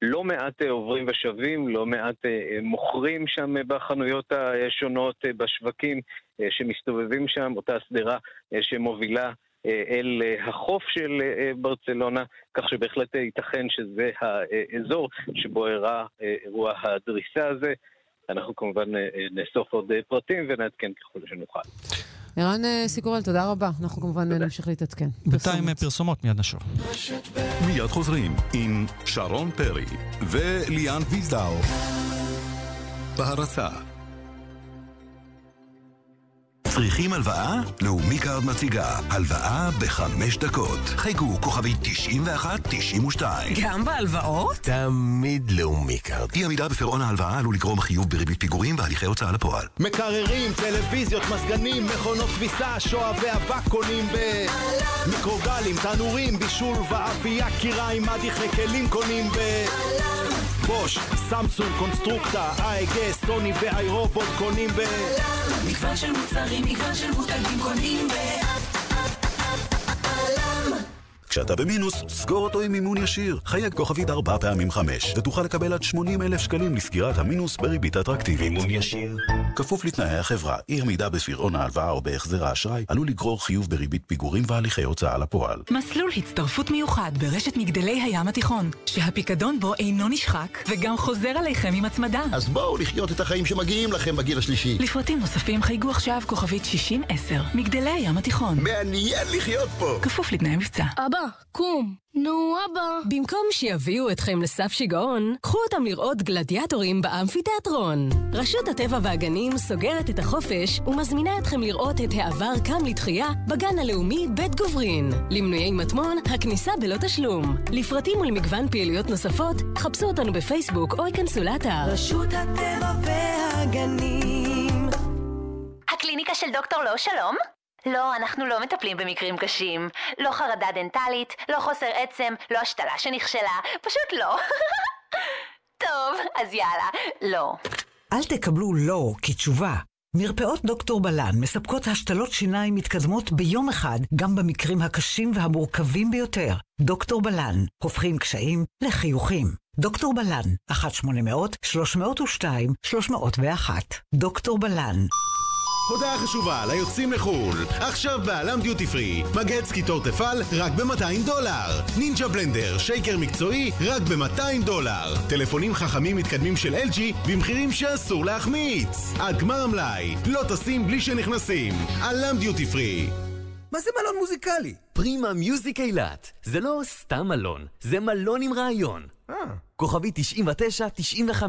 לא מעט עוברים ושבים, לא מעט מוכרים שם בחנויות השונות, בשווקים שמסתובבים שם, אותה שדרה שמובילה אל החוף של ברצלונה, כך שבהחלט ייתכן שזה האזור שבו אירע אירוע הדריסה הזה. אנחנו כמובן נאסוף עוד פרטים ונעדכן ככל שנוכל. ערן סיקורל, תודה רבה. אנחנו כמובן נמשיך להתעדכן. בינתיים פרסומות, מיד נשוב. מיד חוזרים עם שרון פרי וליאן ויזדאו. בהרצה צריכים הלוואה? לאומי קארד מציגה הלוואה בחמש דקות. חייגו כוכבי 91-92. גם בהלוואות? תמיד לאומי קארד. אי עמידה בפירעון ההלוואה עלול לגרום חיוב בריבית פיגורים והליכי הוצאה לפועל. מקררים, טלוויזיות, מזגנים, מכונות כביסה, שואבי אבק קונים ב... מיקרוגלים, תנורים, בישול ואפייה, קיריים, מדיחי כלים קונים ב... בוש, סמסונג, קונסטרוקטה, אייגה, סוני ואיירובוט קונים ב... מגוון של מוצרים, מגוון של מותגים קונים ב... כשאתה במינוס, סגור אותו עם מימון ישיר. חייג כוכבית ארבע פעמים חמש, ותוכל לקבל עד 80 אלף שקלים לסגירת המינוס בריבית אטרקטיבית. מימון ישיר. כפוף לתנאי החברה, אי עמידה בפירעון ההלוואה או בהחזר האשראי, עלול לגרור חיוב בריבית פיגורים והליכי הוצאה לפועל. מסלול הצטרפות מיוחד ברשת מגדלי הים התיכון, שהפיקדון בו אינו נשחק, וגם חוזר עליכם עם הצמדה. אז בואו לחיות את החיים שמגיעים לכם בגיל השלישי. לפרטים נוספים חייגו עכשיו כוכבית 6010, מגדלי הים התיכון. מעניין לחיות פה! כפוף לתנאי מבצע. אבא, קום. נו, אבא. במקום שיביאו אתכם לסף שיגעון, קחו אותם לראות גלדיאטורים באמפיתיאטרון. רשות הטבע והגנים סוגרת את החופש ומזמינה אתכם לראות את העבר קם לתחייה בגן הלאומי בית גוברין. למנויי מטמון, הכניסה בלא תשלום. לפרטים ולמגוון פעילויות נוספות, חפשו אותנו בפייסבוק או ייכנסו לאתר. רשות הטבע והגנים. הקליניקה של דוקטור לא שלום? לא, אנחנו לא מטפלים במקרים קשים. לא חרדה דנטלית, לא חוסר עצם, לא השתלה שנכשלה, פשוט לא. טוב, אז יאללה, לא. אל תקבלו לא כתשובה. מרפאות דוקטור בלן מספקות השתלות שיניים מתקדמות ביום אחד, גם במקרים הקשים והמורכבים ביותר. דוקטור בלן, הופכים קשיים לחיוכים. דוקטור בלן, 1-800-302-301. דוקטור בלן. הודעה חשובה ליוצאים לחו"ל. עכשיו בעלם דיוטי פרי. מגהץ קיטור תפעל רק ב-200 דולר. נינג'ה בלנדר, שייקר מקצועי, רק ב-200 דולר. טלפונים חכמים מתקדמים של LG במחירים שאסור להחמיץ. עד גמר המלאי. לא טסים בלי שנכנסים. עלם דיוטי פרי. מה זה מלון מוזיקלי? פרימה מיוזיק אילת. זה לא סתם מלון, זה מלון עם רעיון. אה. כוכבי 99-95,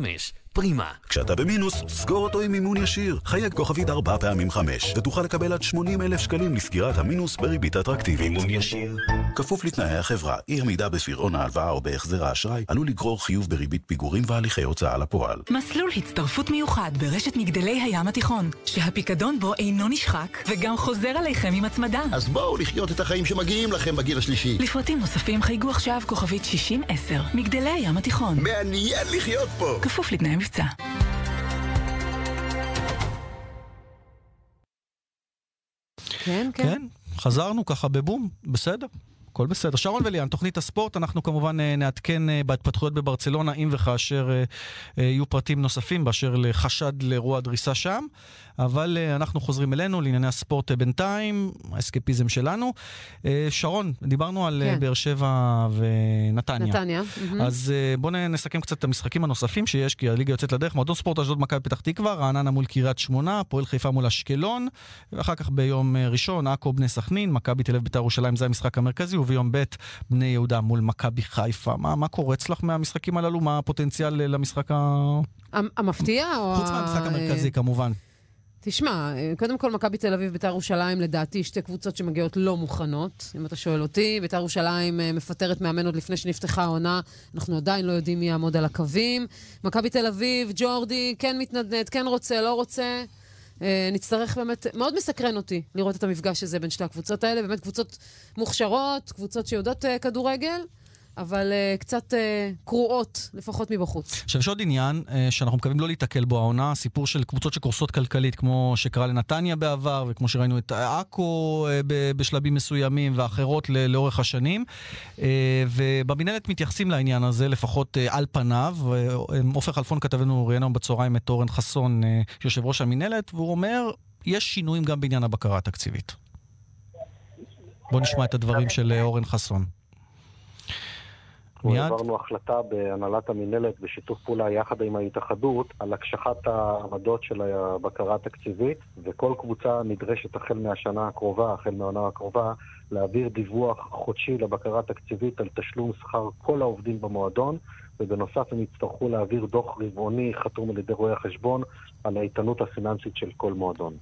פרימה. כשאתה במינוס, סגור אותו עם מימון ישיר. חייג כוכבית ארבע פעמים חמש, ותוכל לקבל עד 80 אלף שקלים לסגירת המינוס בריבית אטרקטיבית. מימון ישיר. כפוף לתנאי החברה, אי עמידה בפירעון ההלוואה או בהחזר האשראי, עלול לגרור חיוב בריבית פיגורים והליכי הוצאה לפועל. מסלול הצטרפות מיוחד ברשת מגדלי הים התיכון, שהפיקדון בו אינו נשחק, וגם חוזר אליכם עם הצמדה. אז בואו לחיות את החיים שמגיעים לכם בגיל השלישי. לפרטים נוספים חייגו עכשיו כוכבית 6010, מגדלי הים התיכון. מעניין לחיות פה. כפוף לתנאי מבצע. כן, כן. כן, חזרנו ככה בבום, בסדר. הכל בסדר. שרון וליאן, תוכנית הספורט, אנחנו כמובן אה, נעדכן אה, בהתפתחויות בברצלונה, אם וכאשר אה, יהיו פרטים נוספים באשר לחשד לאירוע דריסה שם. אבל אנחנו חוזרים אלינו, לענייני הספורט בינתיים, האסקפיזם שלנו. שרון, דיברנו על כן. באר שבע ונתניה. נתניה. אז בואו נסכם קצת את המשחקים הנוספים שיש, כי הליגה יוצאת לדרך. מועדון ספורט אשדוד מכבי פתח תקווה, רעננה מול קריית שמונה, הפועל חיפה מול אשקלון, ואחר כך ביום ראשון, עכו בני סכנין, מכבי תל אביב בית"ר ירושלים, זה המשחק המרכזי, וביום ב' בני יהודה מול מכבי חיפה. מה, מה קורה אצלך מהמשחקים הללו? מה הפוטנציאל אה, למשחק ה... המ- המפתיע או... חוץ ה- מהמשחק המרכזי כמובן. תשמע, קודם כל, מכבי תל אביב, בית"ר ירושלים, לדעתי, שתי קבוצות שמגיעות לא מוכנות, אם אתה שואל אותי. בית"ר ירושלים אה, מפטרת מאמן עוד לפני שנפתחה העונה, אנחנו עדיין לא יודעים מי יעמוד על הקווים. מכבי תל אביב, ג'ורדי, כן מתנדנד, כן רוצה, לא רוצה. אה, נצטרך באמת, מאוד מסקרן אותי לראות את המפגש הזה בין שתי הקבוצות האלה. באמת קבוצות מוכשרות, קבוצות שיודעות אה, כדורגל, אבל אה, קצת אה, קרועות, לפחות מבחוץ. עכשיו, יש עוד עניין אה, שאנחנו מקווים לא להיתקל בו העונה, סיפור של קבוצות שקורסות כלכלית, כמו שקרה לנתניה בעבר, וכמו שראינו את עכו ב- בשלבים מסוימים, ואחרות ל- לאורך השנים. אה, ובמינהלת מתייחסים לעניין הזה, לפחות אה, על פניו. עופר חלפון כתבנו ראיין היום בצהריים את אורן חסון, אה, יושב ראש המינהלת, והוא אומר, יש שינויים גם בעניין הבקרה התקציבית. בואו נשמע את הדברים של אורן חסון. אנחנו מיד. העברנו החלטה בהנהלת המינהלת בשיתוף פעולה יחד עם ההתאחדות על הקשחת העמדות של הבקרה התקציבית וכל קבוצה נדרשת החל מהשנה הקרובה, החל מהעונה הקרובה, להעביר דיווח חודשי לבקרה התקציבית על תשלום שכר כל העובדים במועדון ובנוסף הם יצטרכו להעביר דוח רבעוני חתום על ידי רואי החשבון על האיתנות הפיננסית של כל מועדון.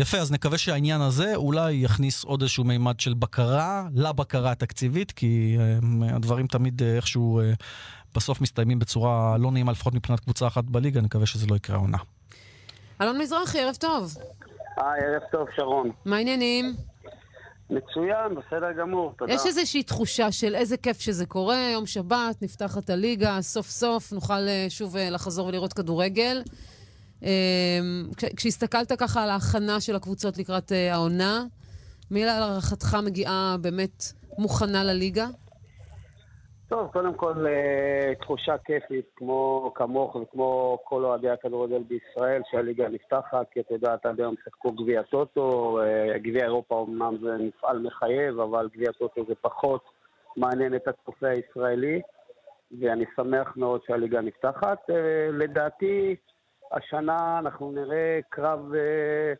יפה, אז נקווה שהעניין הזה אולי יכניס עוד איזשהו מימד של בקרה לבקרה התקציבית, כי אה, הדברים תמיד אה, איכשהו אה, בסוף מסתיימים בצורה לא נעימה, לפחות מבחינת קבוצה אחת בליגה, נקווה שזה לא יקרה העונה. אלון מזרחי, ערב טוב. היי, ערב טוב, שרון. מה העניינים? מצוין, בסדר גמור, תודה. יש איזושהי תחושה של איזה כיף שזה קורה, יום שבת, נפתחת הליגה, סוף סוף נוכל שוב לחזור ולראות כדורגל. כש- כשהסתכלת ככה על ההכנה של הקבוצות לקראת אה, העונה, מי להערכתך מגיעה באמת מוכנה לליגה? טוב, קודם כל, אה, תחושה כיפית, כמו כמוך וכמו כל אוהדי הכדורגל בישראל, שהליגה נפתחת, כי אתה יודע, עד היום שיחקו גביע טוטו, אה, גביע אירופה אמנם זה מפעל מחייב, אבל גביע טוטו זה פחות מעניין את הצופה הישראלי, ואני שמח מאוד שהליגה נפתחת. לדעתי, השנה אנחנו נראה קרב אה,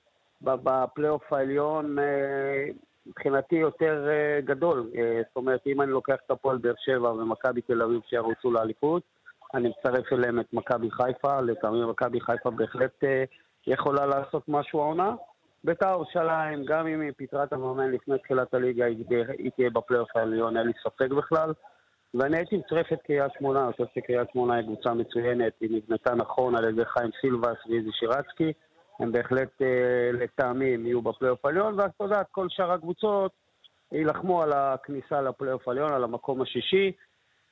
בפלייאוף העליון אה, מבחינתי יותר אה, גדול. זאת אומרת, אם אני לוקח את הפועל באר שבע ומכבי תל אביב שירוצו לאליפות, אני מצרף אליהם את מכבי חיפה, לטעמי מכבי חיפה בהחלט יכולה לעשות משהו העונה. בית"ר ירושלים, גם אם היא פיטרה את המאמן לפני תחילת הליגה, היא תהיה בפלייאוף העליון, אין לי ספק בכלל. ואני הייתי מצרף את קריית שמונה, אני חושב שקריית שמונה היא קבוצה מצוינת, היא נבנתה נכון על ידי חיים סילבס ואיזי שירצקי. הם בהחלט, אה, לטעמי, הם יהיו בפלייאוף העליון, ואז אתה יודע, כל שאר הקבוצות יילחמו על הכניסה לפלייאוף העליון, על המקום השישי.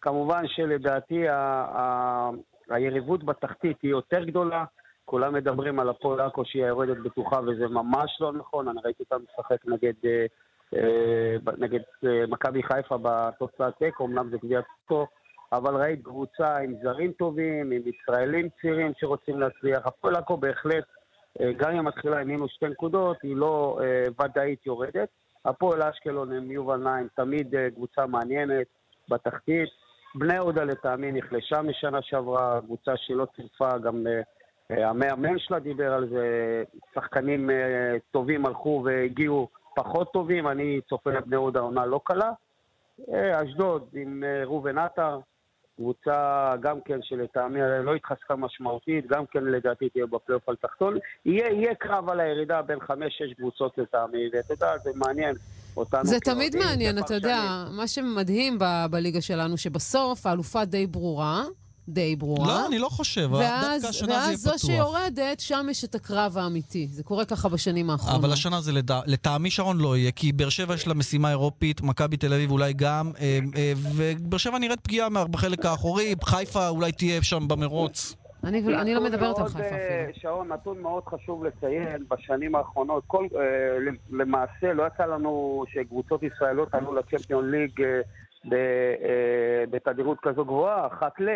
כמובן שלדעתי ה- ה- היריבות בתחתית היא יותר גדולה. כולם מדברים על הפועל עכו שהיא היורדת בטוחה, וזה ממש לא נכון. אני ראיתי אותם משחק נגד, אה, נגד אה, מכבי חיפה בתוצאת תיקו, אמנם זה גביע תיקו, אבל ראית קבוצה עם זרים טובים, עם ישראלים צעירים שרוצים להצליח. הפועל עכו בהחלט אה, גם אם מתחילה עם מינוס שתי נקודות, היא לא אה, ודאית יורדת. הפועל אשקלון עם יובל נעים, תמיד אה, קבוצה מעניינת בתחתית. בני יהודה לטעמי נחלשה משנה שעברה, קבוצה שלא צירפה, גם אה, המאמן שלה דיבר על זה, שחקנים אה, טובים הלכו והגיעו פחות טובים, אני צופה לבני יהודה עונה לא קלה. אה, אשדוד עם אה, ראובן עטר, קבוצה גם כן שלטעמי לא התחזקה משמעותית, גם כן לדעתי תהיה בפלייאוף על תחתון. יהיה, יהיה קרב על הירידה בין חמש-שש קבוצות לטעמי, ואתה יודע, זה מעניין. אותנו זה תמיד מעניין, אתה. יודע, מה שמדהים ב- בליגה שלנו, שבסוף האלופה די ברורה, די ברורה. לא, אני לא חושב, דווקא ואז, השנה זה יהיה ואז זו פתוח. שיורדת, שם יש את הקרב האמיתי. זה קורה ככה בשנים האחרונות. אבל השנה זה לדע- לטעמי שרון לא יהיה, כי באר שבע יש לה משימה אירופית, מכבי תל אביב אולי גם, אה, אה, ובאר שבע נראית פגיעה בחלק האחורי, חיפה אולי תהיה שם במרוץ. אני, אני לא מדברת על חיפה אה, אפילו. שרון, נתון מאוד חשוב לציין, בשנים האחרונות, כל, אה, למעשה לא יצא לנו שקבוצות ישראליות עלו לצ'מפיון ליג אה, ב- אה, בתדירות כזו גבוהה, אחת ל...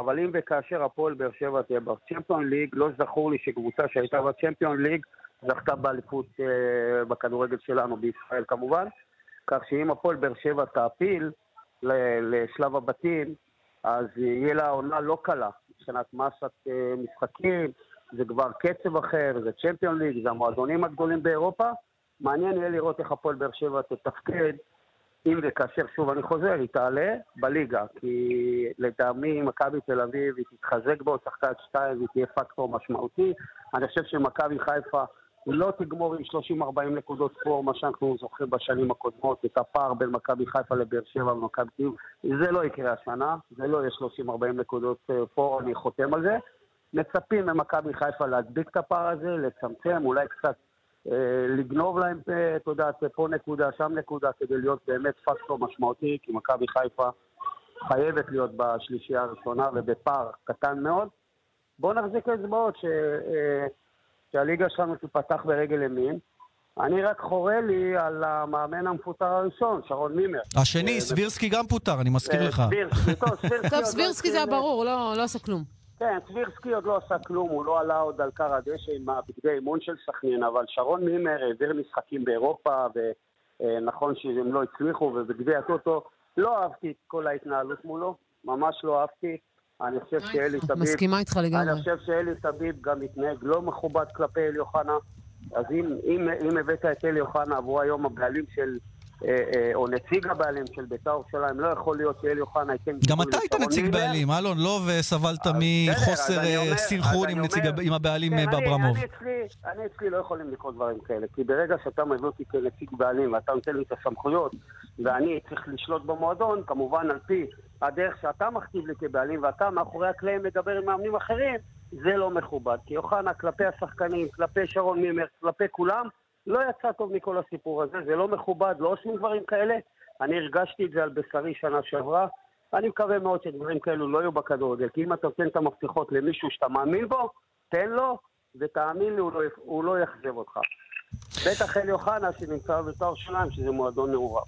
אבל אם וכאשר הפועל באר שבע תהיה בצ'מפיון ליג, לא זכור לי שקבוצה שהייתה בצ'מפיון ליג זכתה באליפות אה, בכדורגל שלנו, בישראל כמובן. כך שאם הפועל באר שבע תעפיל לשלב הבתים, אז יהיה לה עונה לא קלה מבחינת מסת אה, משחקים, זה כבר קצב אחר, זה צ'מפיון ליג, זה המועדונים הגדולים באירופה. מעניין יהיה לראות איך הפועל באר שבע תתפקד, אם וכאשר, שוב אני חוזר, היא תעלה בליגה, כי לטעמי מכבי תל אביב, היא תתחזק בעוד שחקן שתיים והיא תהיה פקטור משמעותי. אני חושב שמכבי חיפה לא תגמור עם 30-40 נקודות פור, מה שאנחנו זוכרים בשנים הקודמות, את הפער בין מכבי חיפה לבאר שבע ומכבי תל אביב. זה לא יקרה השנה, זה לא יהיה 30-40 נקודות אה, פור, אני חותם על זה. מצפים ממכבי חיפה להדביק את הפער הזה, לצמצם, אולי קצת לגנוב להם, אה, אתה יודע, פה נקודה, שם נקודה, כדי להיות באמת פקטור משמעותי, כי מכבי חיפה חייבת להיות בשלישייה הראשונה ובפער קטן מאוד. בואו נחזיק אצבעות ש, אה, שהליגה שלנו תיפתח ברגל ימין. אני רק חורה לי על המאמן המפוטר הראשון, שרון מימר. השני, סבירסקי גם פוטר, אני מזכיר אה, לך. סבירסקי, טוב, סבירסקי טוב, עוד לא סבירסקי זה התחיל- ברור, לא לא עשה כלום. כן, סבירסקי עוד לא עשה כלום, הוא לא עלה עוד על כר הדשא עם הבגדי אימון של סכנין, אבל שרון מימר העביר משחקים באירופה, ונכון שהם לא הצליחו, ובגביע הטוטו לא אהבתי את כל ההתנהלות מולו, ממש לא אהבתי. אני חושב שאלי תביב... מסכימה איתך לגמרי. אני חושב שאלי תביב גם מתנהג לא מכובד כלפי אלי אוחנה, אז אם, אם, אם הבאת את אלי אוחנה עבור היום הבעלים של... אה, אה, או נציג הבעלים של בית"ר ירושלים, לא יכול להיות שאלי אוחנה ייתן... גם גיבוי אתה היית נציג. בעלים, אלון, לא וסבלת מחוסר אה, אז עם הבעלים כן, באברמוב. אני אצלי, אני אצלי לא יכולים לקרות דברים כאלה, כי ברגע שאתה מביא אותי כנציג בעלים ואתה נותן לי את הסמכויות ואני צריך לשלוט במועדון, כמובן על פי הדרך שאתה מכתיב לי כבעלים ואתה מאחורי הקלעים מדבר עם מאמנים אחרים, זה לא מכובד. כי אוחנה כלפי השחקנים, כלפי שרון מימר, כלפי כולם, לא יצא טוב מכל הסיפור הזה, זה לא מכובד, לא עושים דברים כאלה. אני הרגשתי את זה על בשרי שנה שעברה. אני מקווה מאוד שדברים כאלו לא יהיו בכדורגל, כי אם אתה נותן את המפתחות למישהו שאתה מאמין בו, תן לו, ותאמין לי, הוא לא, הוא לא יאכזב אותך. בטח אלי אוחנה, שנמצא בבית"ר ירושלים, שזה מועדון מעורב.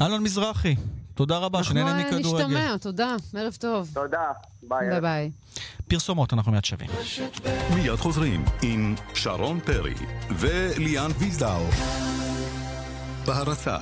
אלון מזרחי, תודה רבה, שנהנה אנחנו מכדורגל. נשתמע, תודה. ערב טוב. תודה, ביי. ביי ביי. פרסומות, אנחנו מיד שבים. מיד חוזרים עם שרון פרי וליאן ויזדאו. בהרצה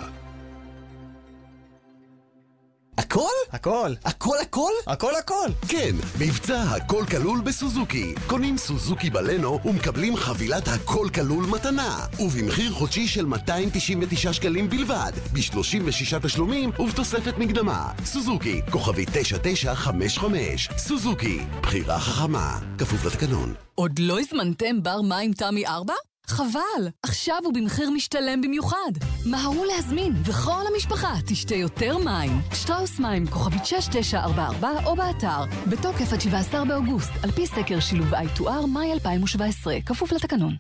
הכל? הכל. הכל הכל? הכל הכל. כן, מבצע הכל כלול בסוזוקי. קונים סוזוקי בלנו ומקבלים חבילת הכל כלול מתנה. ובמחיר חודשי של 299 שקלים בלבד. ב-36 תשלומים ובתוספת מקדמה. סוזוקי, כוכבי 9955. סוזוקי, בחירה חכמה. כפוף לתקנון. עוד לא הזמנתם בר מים תמי 4? חבל! עכשיו הוא במחיר משתלם במיוחד. מהרו להזמין, וכל המשפחה תשתה יותר מים. שטראוס מים, כוכבית 6944 או באתר. בתוקף עד 17 באוגוסט, על פי סקר שילוב i2r, מאי 2017, כפוף לתקנון.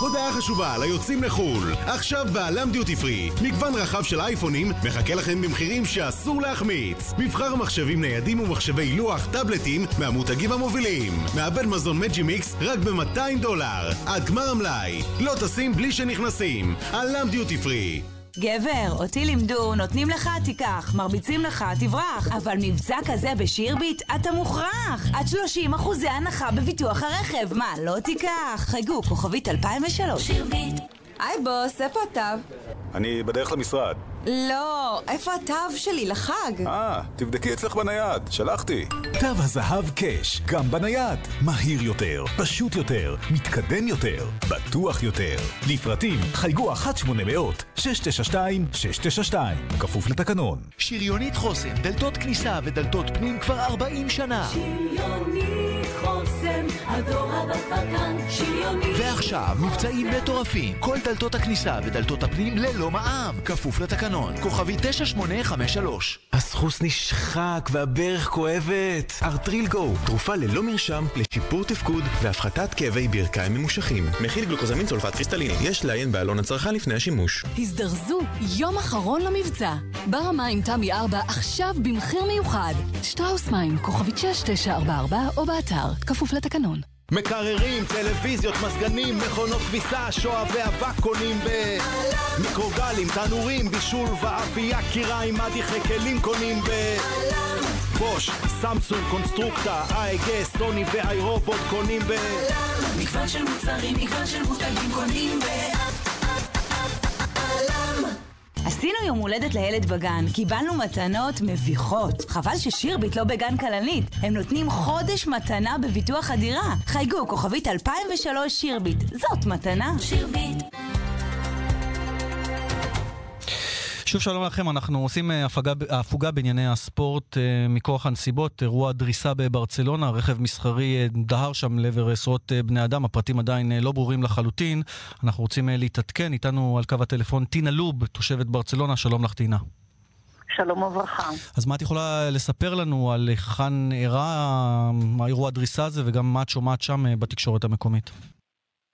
הודעה חשובה ליוצאים לחו"ל. עכשיו בעלם דיוטי פרי. מגוון רחב של אייפונים מחכה לכם במחירים שאסור להחמיץ. מבחר מחשבים ניידים ומחשבי לוח, טאבלטים מהמותגים המובילים. מעבד מזון מג'י מיקס רק ב-200 דולר. עד גמר המלאי. לא טסים בלי שנכנסים. עלם דיוטי פרי. גבר, אותי לימדו, נותנים לך, תיקח, מרביצים לך, תברח. אבל מבצע כזה בשירביט, אתה מוכרח. עד 30 אחוזי הנחה בביטוח הרכב. מה, לא תיקח? חייגו, כוכבית 2003. שירביט. היי בוס, איפה התו? אני בדרך למשרד. לא, איפה התו שלי לחג? אה, תבדקי אצלך בנייד, שלחתי. תו הזהב קאש, גם בנייד. מהיר יותר, פשוט יותר, מתקדם יותר, בטוח יותר. לפרטים, חייגו 1-800-692-692, כפוף לתקנון. שריונית חוסן, דלתות כניסה ודלתות פנים כבר 40 שנה. שריונית הדור הבא כבר כאן, שריונית ועכשיו, מבצעים מטורפים. כל דלתות הכניסה ודלתות הפנים ללא מע"מ, כפוף לתקנון. כוכבי 9853. הסחוס נשחק והברך כואבת. ארטריל גו, תרופה ללא מרשם לשיפור תפקוד והפחתת כאבי ברכיים ממושכים. מכיל גלוקוזמין סולפט קריסטליני. יש לעיין בעלון הצרכן לפני השימוש. הזדרזו, יום אחרון למבצע. בר המים תמי 4 עכשיו במחיר מיוחד. שטראוס מים, כוכבית 6944 או באתר, כפוף לתקנון. מקררים, טלוויזיות, מזגנים, מכונות כביסה, שואה ואבק קונים ב... מיקרוגלים, תנורים, בישול ואפייה, קיריים, מדיחי כלים קונים ב... בוש, סמסונג, קונסטרוקטה, אייגה, סוני ואיירובוט קונים ב... מגוון של מוצרים, מגוון של מותגים קונים ב... עשינו יום הולדת לילד בגן, קיבלנו מתנות מביכות. חבל ששירביט לא בגן כלנית. הם נותנים חודש מתנה בביטוח הדירה. חייגו, כוכבית 2003 שירביט. זאת מתנה. שירביט. שוב שלום לכם, אנחנו עושים אה, הפגה, הפוגה בענייני הספורט אה, מכוח הנסיבות, אירוע דריסה בברצלונה, רכב מסחרי אה, דהר שם לעבר עשרות בני אדם, הפרטים עדיין לא ברורים לחלוטין. אנחנו רוצים להתעדכן, איתנו על קו הטלפון טינה לוב, תושבת ברצלונה, שלום לך טינה. שלום וברכה. אז מה את יכולה לספר לנו על היכן אירע האירוע הדריסה הזה וגם מה את שומעת שם בתקשורת המקומית?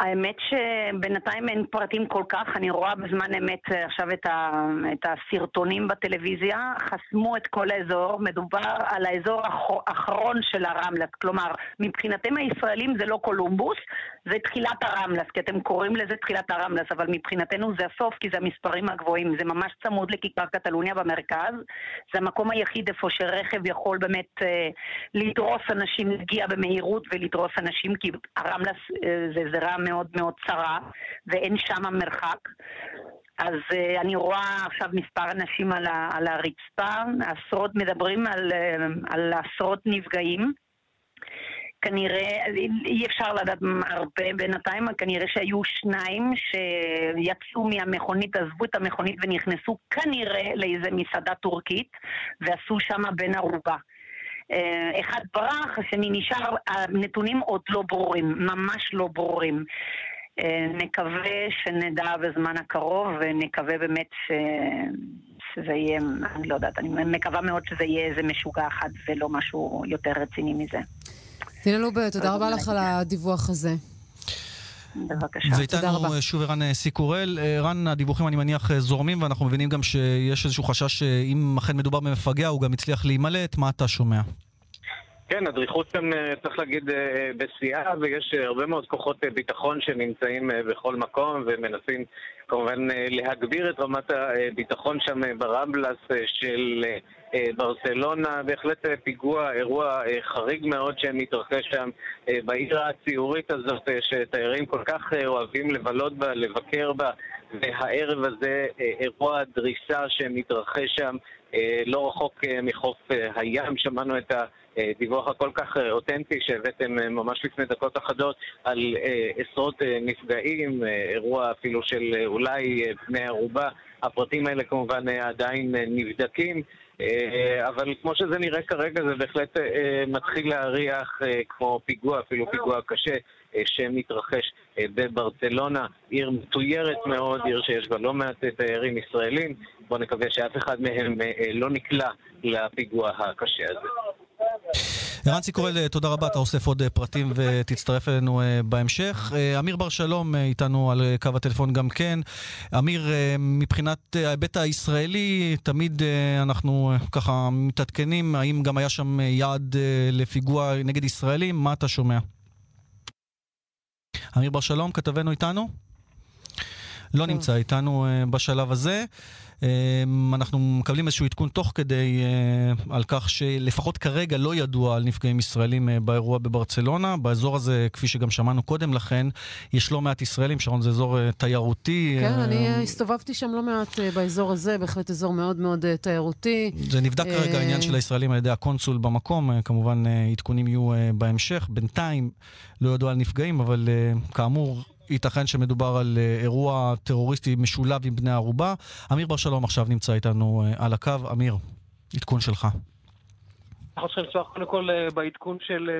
האמת שבינתיים אין פרטים כל כך, אני רואה בזמן אמת עכשיו את, ה, את הסרטונים בטלוויזיה, חסמו את כל האזור, מדובר על האזור האחרון של הרמלס, כלומר, מבחינתם הישראלים זה לא קולומבוס, זה תחילת הרמלס, כי אתם קוראים לזה תחילת הרמלס, אבל מבחינתנו זה הסוף, כי זה המספרים הגבוהים, זה ממש צמוד לכיכר קטלוניה במרכז, זה המקום היחיד איפה שרכב יכול באמת אה, לדרוס אנשים, להגיע במהירות ולדרוס אנשים, כי הרמלס אה, זה זרע מאוד מאוד צרה, ואין שם מרחק. אז uh, אני רואה עכשיו מספר אנשים על, ה, על הרצפה, עשרות, מדברים על, uh, על עשרות נפגעים. כנראה, אי אפשר לדעת הרבה בינתיים, כנראה שהיו שניים שיצאו מהמכונית, עזבו את המכונית ונכנסו כנראה לאיזה מסעדה טורקית ועשו שם בן ערובה. אה, אחד ברח, השני נשאר, הנתונים עוד לא ברורים, ממש לא ברורים. אה, נקווה שנדע בזמן הקרוב, ונקווה באמת ש... שזה יהיה, אני לא יודעת, אני מקווה מאוד שזה יהיה איזה משוגע אחד ולא משהו יותר רציני מזה. טינה לובה, תודה רבה לך על הדיווח הזה. בבקשה. ואיתנו שוב ערן סיקורל. ערן, הדיווחים אני מניח זורמים, ואנחנו מבינים גם שיש איזשהו חשש שאם אכן מדובר במפגע, הוא גם הצליח להימלט. מה אתה שומע? כן, הדריכות כאן, צריך להגיד, בשיאה, ויש הרבה מאוד כוחות ביטחון שנמצאים בכל מקום ומנסים כמובן להגביר את רמת הביטחון שם ברמבלס של ברצלונה. בהחלט פיגוע, אירוע חריג מאוד שמתרחש שם בעיר הציורית הזאת, שתיירים כל כך אוהבים לבלות בה, לבקר בה, והערב הזה אירוע דריסה שמתרחש שם לא רחוק מחוף הים. שמענו את ה... דיווח הכל כך אותנטי שהבאתם ממש לפני דקות אחדות על עשרות נפגעים, אירוע אפילו של אולי בני ערובה. הפרטים האלה כמובן עדיין נבדקים, אבל כמו שזה נראה כרגע זה בהחלט מתחיל להריח כמו פיגוע, אפילו פיגוע קשה. שמתרחש בברצלונה, עיר מתוירת מאוד, עיר שיש בה לא מעט תיירים ישראלים. בואו נקווה שאף אחד מהם לא נקלע לפיגוע הקשה הזה. ערן ציקורל, תודה רבה, אתה אוסף עוד פרטים ותצטרף אלינו בהמשך. אמיר בר שלום איתנו על קו הטלפון גם כן. אמיר, מבחינת ההיבט הישראלי, תמיד אנחנו ככה מתעדכנים, האם גם היה שם יעד לפיגוע נגד ישראלים? מה אתה שומע? אמיר בר שלום, כתבנו איתנו? לא נמצא איתנו בשלב הזה. אמ, אנחנו מקבלים איזשהו עדכון תוך כדי אה, על כך שלפחות כרגע לא ידוע על נפגעים ישראלים אה, באירוע בברצלונה. באזור הזה, כפי שגם שמענו קודם לכן, יש לא מעט ישראלים, שרון זה אזור אה, תיירותי. כן, אני הסתובבתי שם לא מעט באזור הזה, בהחלט אזור מאוד מאוד תיירותי. זה נבדק כרגע העניין של הישראלים על ידי הקונסול במקום, כמובן עדכונים יהיו בהמשך. בינתיים לא ידוע על נפגעים, אבל כאמור... ייתכן שמדובר על אה, אירוע טרוריסטי משולב עם בני ערובה. אמיר בר שלום עכשיו נמצא איתנו אה, על הקו. אמיר, עדכון שלך. אנחנו צריכים לפתוח קודם כל אה, בעדכון של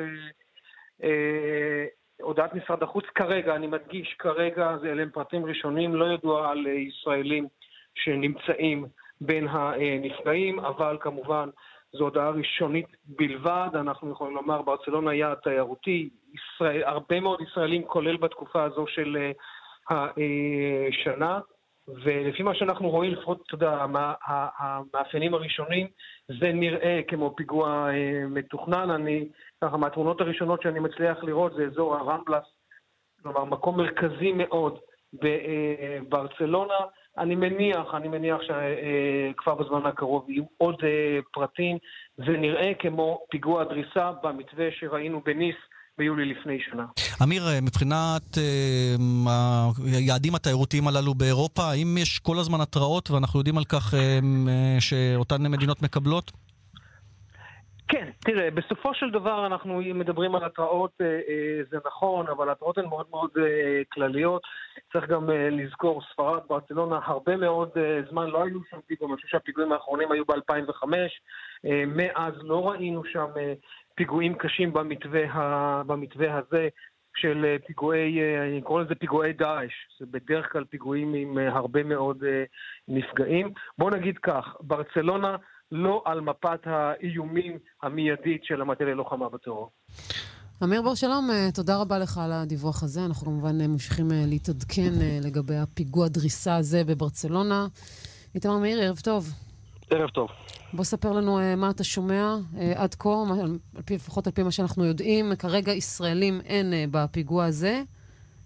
הודעת משרד החוץ. כרגע, אני מדגיש, כרגע אלה הם פרטים ראשונים, לא ידוע על ישראלים שנמצאים בין הנפגעים, אבל כמובן זו הודעה ראשונית בלבד. אנחנו יכולים לומר, ברצלונה יעד תיירותי, ישראל, הרבה מאוד ישראלים, כולל בתקופה הזו של uh, השנה. ולפי מה שאנחנו רואים, לפחות, אתה יודע, המאפיינים הראשונים, זה נראה כמו פיגוע uh, מתוכנן. אני, ככה, מהתמונות הראשונות שאני מצליח לראות זה אזור הרמבלס, כלומר, מקום מרכזי מאוד בברצלונה. אני מניח, אני מניח שכבר בזמן הקרוב יהיו עוד פרטים. זה נראה כמו פיגוע דריסה במתווה שראינו בניס ביולי לפני שנה. אמיר, מבחינת אה, היעדים התיירותיים הללו באירופה, האם יש כל הזמן התראות, ואנחנו יודעים על כך אה, אה, שאותן מדינות מקבלות? כן, תראה, בסופו של דבר אנחנו מדברים על התראות, אה, אה, זה נכון, אבל התראות הן מאוד מאוד אה, כלליות. צריך גם לזכור, ספרד, ברצלונה, הרבה מאוד זמן לא היו שם פיגועים, אני חושב שהפיגועים האחרונים היו ב-2005. אה, מאז לא ראינו שם פיגועים קשים במתווה, במתווה הזה של פיגועי, אני קורא לזה פיגועי דאעש. זה בדרך כלל פיגועים עם הרבה מאוד נפגעים. בואו נגיד כך, ברצלונה... לא על מפת האיומים המיידית של המטה ללוחמה בטרור. אמיר בר שלום, אה, תודה רבה לך על הדיווח הזה. אנחנו כמובן אה, ממשיכים אה, להתעדכן לגבי הפיגוע דריסה הזה בברצלונה. איתמר מאיר, ערב טוב. ערב טוב. בוא ספר לנו מה אתה שומע עד כה, על פי, לפחות על פי מה שאנחנו יודעים. כרגע ישראלים אין בפיגוע הזה.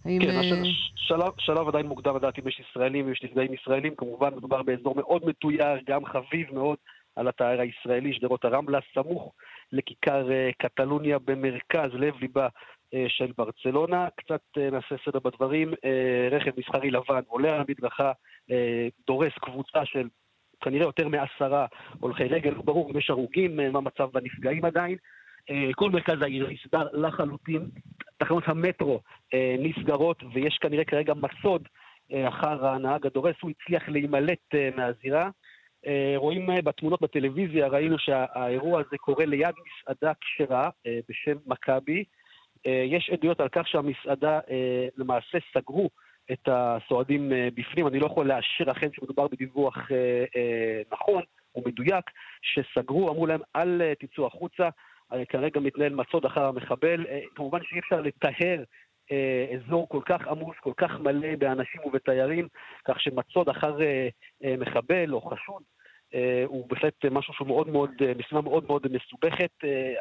האם... כן, השל... שלב, שלב עדיין מוקדם לדעת אם יש ישראלים, אם יש נפגעים ישראלים. כמובן, מדובר באזור מאוד מתויר, גם חביב מאוד על התאר הישראלי, שדרות הרמלה, סמוך לכיכר אה, קטלוניה במרכז, לב ליבה אה, של ברצלונה. קצת אה, נעשה סדר בדברים. רכב מסחרי לבן עולה על המדרכה, דורס קבוצה של כנראה יותר מעשרה הולכי רגל, ברור אם יש הרוגים, מה המצב בנפגעים עדיין. כל מרכז העיר נסגר לחלוטין, תחנות המטרו נסגרות ויש כנראה כרגע מסוד אחר הנהג הדורס, הוא הצליח להימלט מהזירה. אה, רואים אה, בתמונות בטלוויזיה, ראינו שהאירוע הזה קורה ליד מסעדה כשרה אה, בשם מכבי. יש עדויות על כך שהמסעדה למעשה סגרו את הסועדים בפנים. אני לא יכול לאשר אכן שמדובר בדיווח נכון או מדויק, שסגרו, אמרו להם אל תצאו החוצה. כרגע מתנהל מצוד אחר המחבל. כמובן שאי אפשר לטהר אזור כל כך עמוס, כל כך מלא באנשים ובתיירים, כך שמצוד אחר מחבל או חשוד הוא בהחלט משהו שהוא מאוד מאוד, משימה מאוד מאוד מסובכת.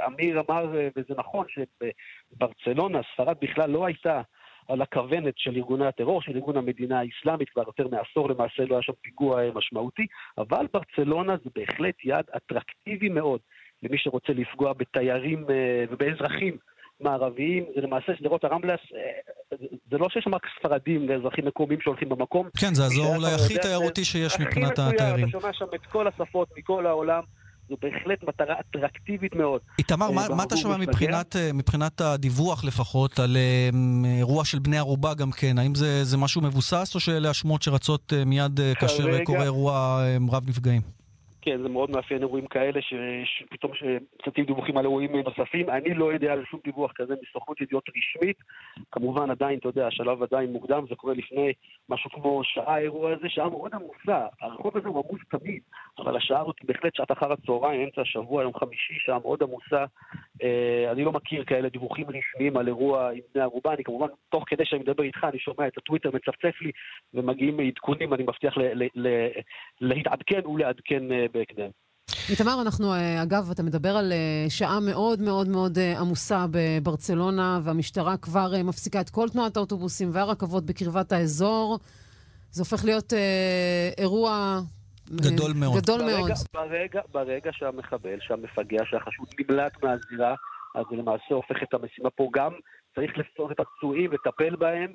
אמיר אמר, וזה נכון, שברצלונה, ספרד בכלל לא הייתה על הכוונת של ארגוני הטרור, של ארגון המדינה האסלאמית, כבר יותר מעשור למעשה לא היה שם פיגוע משמעותי, אבל ברצלונה זה בהחלט יעד אטרקטיבי מאוד למי שרוצה לפגוע בתיירים ובאזרחים מערביים, זה למעשה שדרות הרמבלס, אה, זה לא שיש שם רק ספרדים ואזרחים מקומיים שהולכים במקום. כן, זה האזור אולי הכי תיירותי שיש מבחינת התיירים. אתה שומע שם את כל השפות מכל העולם. זו בהחלט מטרה אטרקטיבית מאוד. איתמר, מה, אה, מה אתה שומע מבחינת, אה, מבחינת הדיווח לפחות על אירוע של בני ערובה גם כן? האם זה, זה משהו מבוסס או שאלה השמועות שרצות מיד כאשר קורה אירוע רב נפגעים? כן, זה מאוד מאפיין אירועים כאלה, שפתאום צצים דיווחים על אירועים נוספים. אני לא יודע על שום דיווח כזה מסוכנות ידיעות רשמית. כמובן, עדיין, אתה יודע, השלב עדיין מוקדם, זה קורה לפני משהו כמו שעה האירוע הזה, שעה מאוד עמוסה. הרחוב הזה הוא עמוס תמיד, אבל השעה הזאת בהחלט שעת אחר הצהריים, אמצע השבוע, יום חמישי, שעה מאוד עמוסה. אה, אני לא מכיר כאלה דיווחים רשמיים על אירוע עם בני ערובה. אני כמובן, תוך כדי שאני מדבר איתך, אני שומע את הטוויטר מצפצף לי, ומגיעים עדכונים, אני מבטיח להתעדכן ולעדכן אה, בהקדם. איתמר, אנחנו, אה, אגב, אתה מדבר על אה, שעה מאוד מאוד מאוד אה, עמוסה בברצלונה, והמשטרה כבר מפסיקה את כל תנועת האוטובוסים והרכבות בקרבת האזור. זה הופך להיות אה, אירוע... גדול מאוד. גדול ברגע, מאוד. ברגע, ברגע שהמחבל, שהמפגע, שהחשוד נמלט מהזירה, אז זה למעשה הופך את המשימה פה גם, צריך לפסות את הפצועים, לטפל בהם,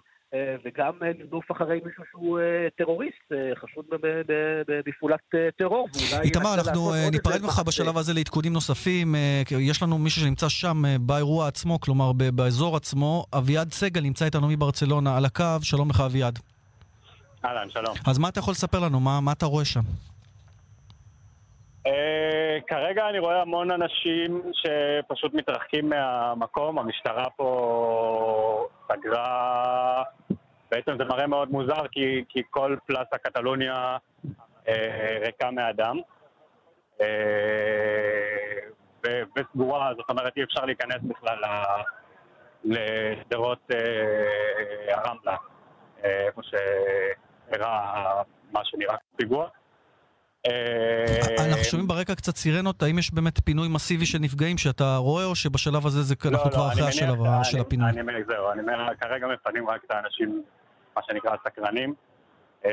וגם אה, לרדוף אחרי מישהו שהוא אה, טרוריסט, אה, חשוד בפעולת אה, טרור. איתמר, אנחנו אה, ניפרד ממך. בשלב הזה לעדכונים נוספים. אה, יש לנו מישהו שנמצא שם אה, באירוע עצמו, כלומר באזור עצמו. אביעד סגל נמצא איתנו מברצלונה על הקו. שלום לך, אביעד. אהלן, שלום. אז מה אתה יכול לספר לנו? מה מה אתה רואה שם? אה, כרגע אני רואה המון אנשים שפשוט מתרחקים מהמקום, המשטרה פה סגרה... בעצם זה מראה מאוד מוזר, כי, כי כל פלאסה קטלוניה אה, ריקה מאדם. אה, ו- וסגורה, זאת אומרת אי אפשר להיכנס בכלל לשדרות אה, הרמלה, אה, איפה שאירע מה שנראה פיגוע. אה, אנחנו שומעים ברקע קצת סירנות, האם יש באמת פינוי מסיבי של נפגעים שאתה רואה, או שבשלב הזה זה אנחנו כבר לא, אחרי השלב של הפינוי? אני, אני, זהו, אני אומר, כרגע מפנים רק את האנשים, מה שנקרא סקרנים. אה,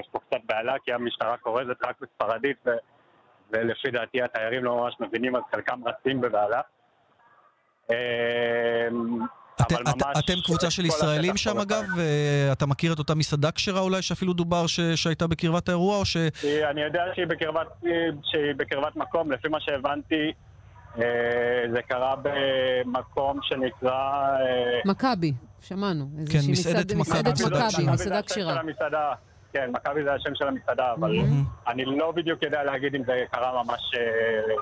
יש פה קצת בהלה, כי המשטרה כורזת רק בספרדית, ולפי דעתי התיירים לא ממש מבינים, אז חלקם רצים בבהלה. אה, אתם- אבל את- ממש אתם קבוצה של ישראלים שם אגב? ואתה מכיר את אותה מסעדה כשרה אולי שאפילו דובר ש- שהייתה בקרבת האירוע, או ש... היא- אני יודע שהיא בקרבת, שהיא בקרבת מקום, לפי מה שהבנתי, אה, זה קרה במקום שנקרא... אה, מכבי, שמענו. כן, מסעדת מסעד- מכבי, מסעדת מסעדה כשרה. כן, מכבי זה השם של המסעדה, אבל אני לא בדיוק יודע להגיד אם זה קרה ממש אה,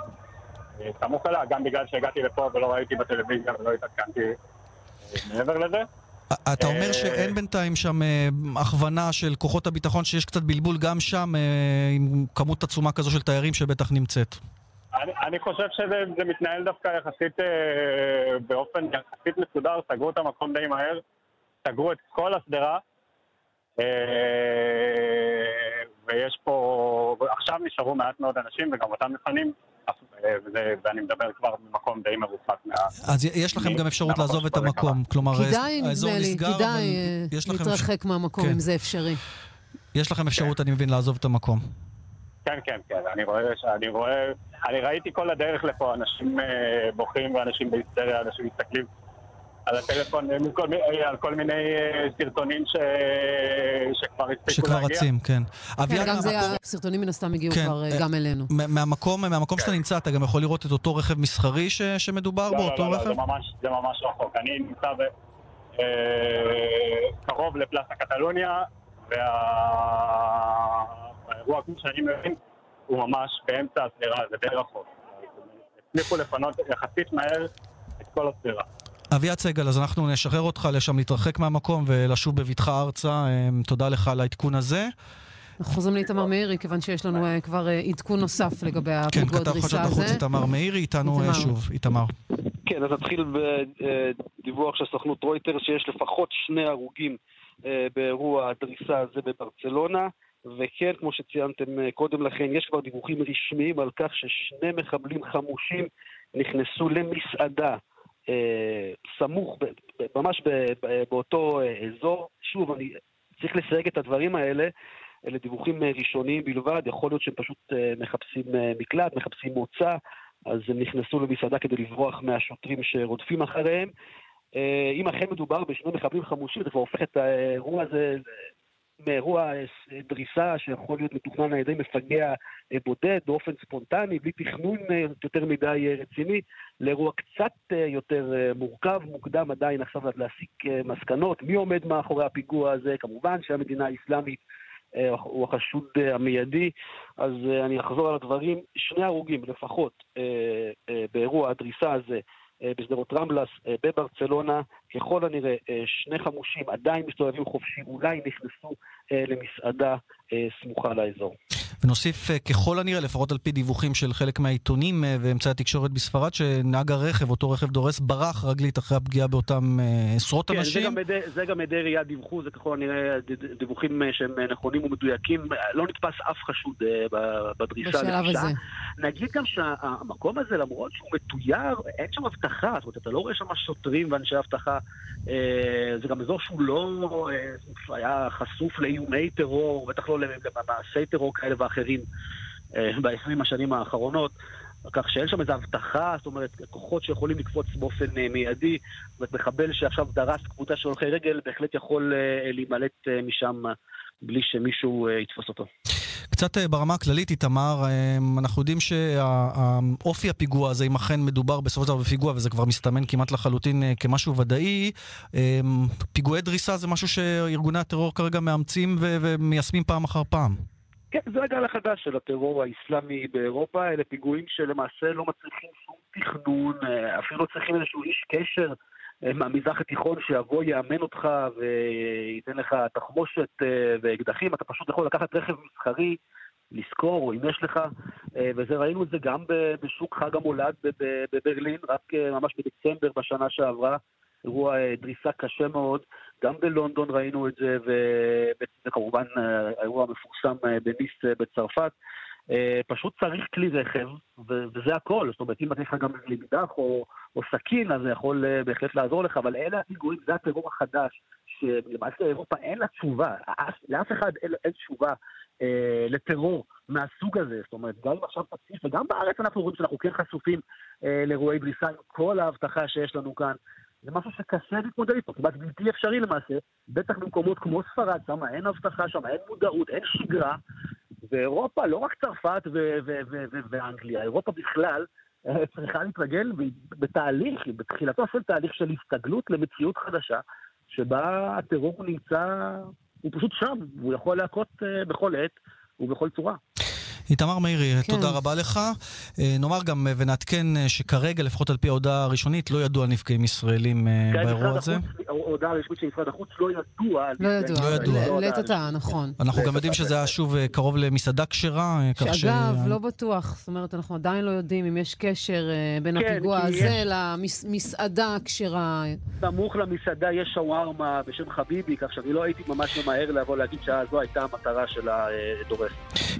אה, סמוך אליה, גם בגלל שהגעתי לפה ולא ראיתי בטלוויזיה ולא התעדכנתי אה, מעבר לזה. אתה אומר אה, שאין בינתיים שם אה, הכוונה של כוחות הביטחון, שיש קצת בלבול גם שם, אה, עם כמות עצומה כזו של תיירים שבטח נמצאת. אני, אני חושב שזה זה מתנהל דווקא יחסית אה, באופן יחסית מסודר, סגרו את המקום די מהר, סגרו את כל השדרה, אה, ויש פה, עכשיו נשארו מעט מאוד אנשים וגם אותם מפנים, וזה, ואני מדבר כבר במקום די מרוחק מה... אז יש לכם גם אפשרות לעזוב את המקום. כלומר, כדאי, האזור נדמה לי, נסגר, כדאי אבל אה, יש לכם... להתרחק מהמקום, כן. אם זה אפשרי. יש לכם אפשרות, אני מבין, לעזוב את המקום. כן, כן, כן, אני רואה, אני רואה, אני ראיתי כל הדרך לפה אנשים אה, בוכים ואנשים בהיסטריה, אנשים מסתכלים על הטלפון, אה, על כל מיני סרטונים ש... שכבר. רצים, כן. כן, אביעד, גם זה, הסרטונים מן הסתם הגיעו כן, כבר אה, אה, גם אלינו. מה- מהמקום, מהמקום שאתה נמצא, אתה גם יכול לראות את אותו רכב מסחרי ש- שמדובר לא, בו, לא, אותו לא, לא, רכב? זה ממש, זה ממש רחוק. אני נמצא ב... אה, קרוב לפלאסה קטלוניה, והאירוע, כמו שאני מבין, הוא ממש באמצע השדרה, זה די רחוק. הצליחו לפנות יחסית מהר את כל השדרה. אביעד סגל, אז אנחנו נשחרר אותך לשם להתרחק מהמקום ולשוב בבטחה ארצה. אה, תודה לך על העדכון הזה. אנחנו חוזרים לאיתמר מאירי, כיוון שיש לנו אה, כבר אה, עדכון נוסף לגבי כן, הפיגוע כתב דריסה חדשות החוץ הזה. איתמר מאירי, איתנו אה. שוב. איתמר. כן, אז נתחיל בדיווח של סוכנות רויטרס שיש לפחות שני הרוגים באירוע הדריסה הזה בברצלונה, וכן, כמו שציינתם קודם לכן, יש כבר דיווחים רשמיים על כך ששני מחבלים חמושים נכנסו למסעדה סמוך, ב- ב- ממש באותו אה, אזור. שוב, אני צריך לסייג את הדברים האלה. אלה דיווחים אה, ראשוניים בלבד, יכול להיות שהם פשוט אה, מחפשים אה, מקלט, מחפשים מוצא, אז הם נכנסו למסעדה כדי לברוח מהשוטרים שרודפים אחריהם. אה, אם אכן מדובר בשני מחבלים חמושים, זה כבר הופך את האירוע הזה מאירוע אה, דריסה שיכול להיות מתוכנן על ידי מפגע אה, בודד באופן ספונטני, בלי תכנון אה, יותר מדי אה, רציני, לאירוע קצת אה, יותר אה, מורכב, מוקדם עדיין עכשיו להסיק אה, מסקנות. מי עומד מאחורי הפיגוע הזה? כמובן שהמדינה האסלאמית אה, הוא החשוד אה, המיידי, אז אה, אני אחזור על הדברים. שני הרוגים לפחות אה, אה, באירוע הדריסה הזה אה, בשדרות רמלס אה, בברצלונה, ככל הנראה אה, שני חמושים עדיין מסתובבים חופשי, אולי נכנסו אה, למסעדה אה, סמוכה לאזור. ונוסיף אה, ככל הנראה, לפחות על פי דיווחים של חלק מהעיתונים אה, ואמצעי התקשורת בספרד, שנהג הרכב, אותו רכב דורס, ברח רגלית אחרי הפגיעה באותם אה, עשרות כן, אנשים. זה גם, עדי, זה גם עדי ראייה דיווחו, זה ככל הנראה דיווחים שהם נכונים ומדויקים. לא נתפס אף חשוד ב- בדריסה. בשלב לפגיעה. הזה. נגיד גם שהמקום הזה, למרות שהוא מתויר, אין שם אבטחה, זאת אומרת, אתה לא רואה שם שוטרים ואנשי אבטחה. זה גם אזור שהוא לא היה חשוף לאיומי טרור, בטח לא למעשי טרור כאלה ואחרים אה, ב-20 השנים האחרונות. כך שאין שם איזו אבטחה, זאת אומרת, כוחות שיכולים לקפוץ באופן אה, מיידי. זאת אומרת, מחבל שעכשיו דרס קבוצה של הולכי רגל, בהחלט יכול אה, להימלט משם בלי שמישהו יתפוס אותו. קצת ברמה הכללית, איתמר, אנחנו יודעים שאופי הפיגוע הזה, אם אכן מדובר בסופו של דבר בפיגוע, וזה כבר מסתמן כמעט לחלוטין כמשהו ודאי, פיגועי דריסה זה משהו שארגוני הטרור כרגע מאמצים ומיישמים פעם אחר פעם. כן, זה הגל החדש של הטרור האיסלאמי באירופה, אלה פיגועים שלמעשה לא מצריכים שום תכנון, אה, אפילו לא צריכים איזשהו איש קשר אה, מהמזרח התיכון שיבוא, יאמן אותך וייתן לך תחמושת אה, ואקדחים, אתה פשוט יכול לקחת רכב מסחרי, לשכור, או אם יש לך, וזה ראינו את זה גם בשוק חג המולד בברלין, רק ממש בדצמבר בשנה שעברה, אירוע אה, דריסה קשה מאוד. גם בלונדון ראינו את זה, וזה כמובן אה, האירוע המפורסם אה, בניס בצרפת. פשוט צריך כלי רכב, וזה הכל. זאת אומרת, אם יש לך גם לימדח או, או סכין, אז זה יכול בהחלט לעזור לך, אבל אלה הפיגועים, זה הטרור החדש, שלמעשה אירופה אין לה תשובה, אף- לאף אחד אין, אין תשובה אה, לטרור מהסוג הזה. זאת אומרת, גם אם עכשיו תציף, וגם בארץ אנחנו רואים שאנחנו כן חשופים אה, לאירועי דריסה עם כל האבטחה שיש לנו כאן. זה משהו שקשה להתמודד איתו, כמעט בלתי אפשרי למעשה, בטח במקומות כמו ספרד, שם אין אבטחה, שם אין מודעות, אין שגרה, ואירופה, לא רק צרפת ואנגליה, אירופה בכלל אה, צריכה להתרגל, בתהליך, בתחילתו של תהליך של הסתגלות למציאות חדשה, שבה הטרור נמצא, הוא פשוט שם, והוא יכול להכות אה, בכל עת ובכל צורה. איתמר מאירי, כן. תודה רבה לך. אה, נאמר גם אה, ונעדכן אה, שכרגע, לפחות על פי ההודעה הראשונית, לא ידוע על נפגעים ישראלים כעת באירוע הזה. ההודעה הרשמית של משרד החוץ לא ידוע. לא נפגעים ידוע. לא ידוע. לעת עתה, נכון. אנחנו גם יודעים שזה היה שוב קרוב למסעדה כשרה, כך ש... שאגב, לא בטוח, זאת אומרת, אנחנו עדיין לא יודעים אם יש קשר בין כן, הפיגוע הזה למסעדה הכשרה. סמוך למסעדה יש שווארמה בשם חביבי, כך שאני לא הייתי ממש ממהר לבוא להגיד שזו הייתה המטרה של הדורס.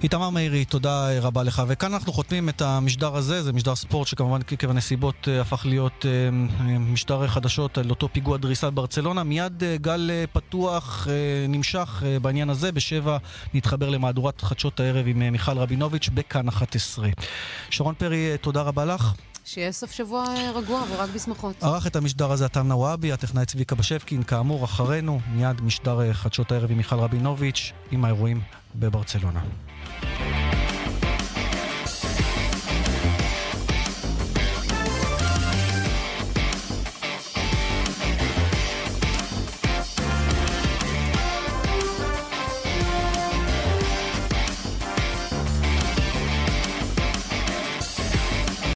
איתמר מאירי, תודה אה, רבה לך. וכאן אנחנו חותמים את המשדר הזה, זה משדר ספורט שכמובן עקב הנסיבות אה, הפך להיות אה, משדר חדשות על אותו פיגוע דריסה בברצלונה. מיד גל פתוח נמשך בעניין הזה, בשבע נתחבר למהדורת חדשות הערב עם מיכל רבינוביץ' בכאן 11. שרון פרי, תודה רבה לך. שיהיה סוף שבוע רגוע ורק בשמחות. ערך את המשדר הזה עטם נוואבי, הטכנאי צביקה בשבקין, כאמור, אחרינו, מיד משדר חדשות הערב עם מיכל רבינוביץ', עם האירועים בברצלונה.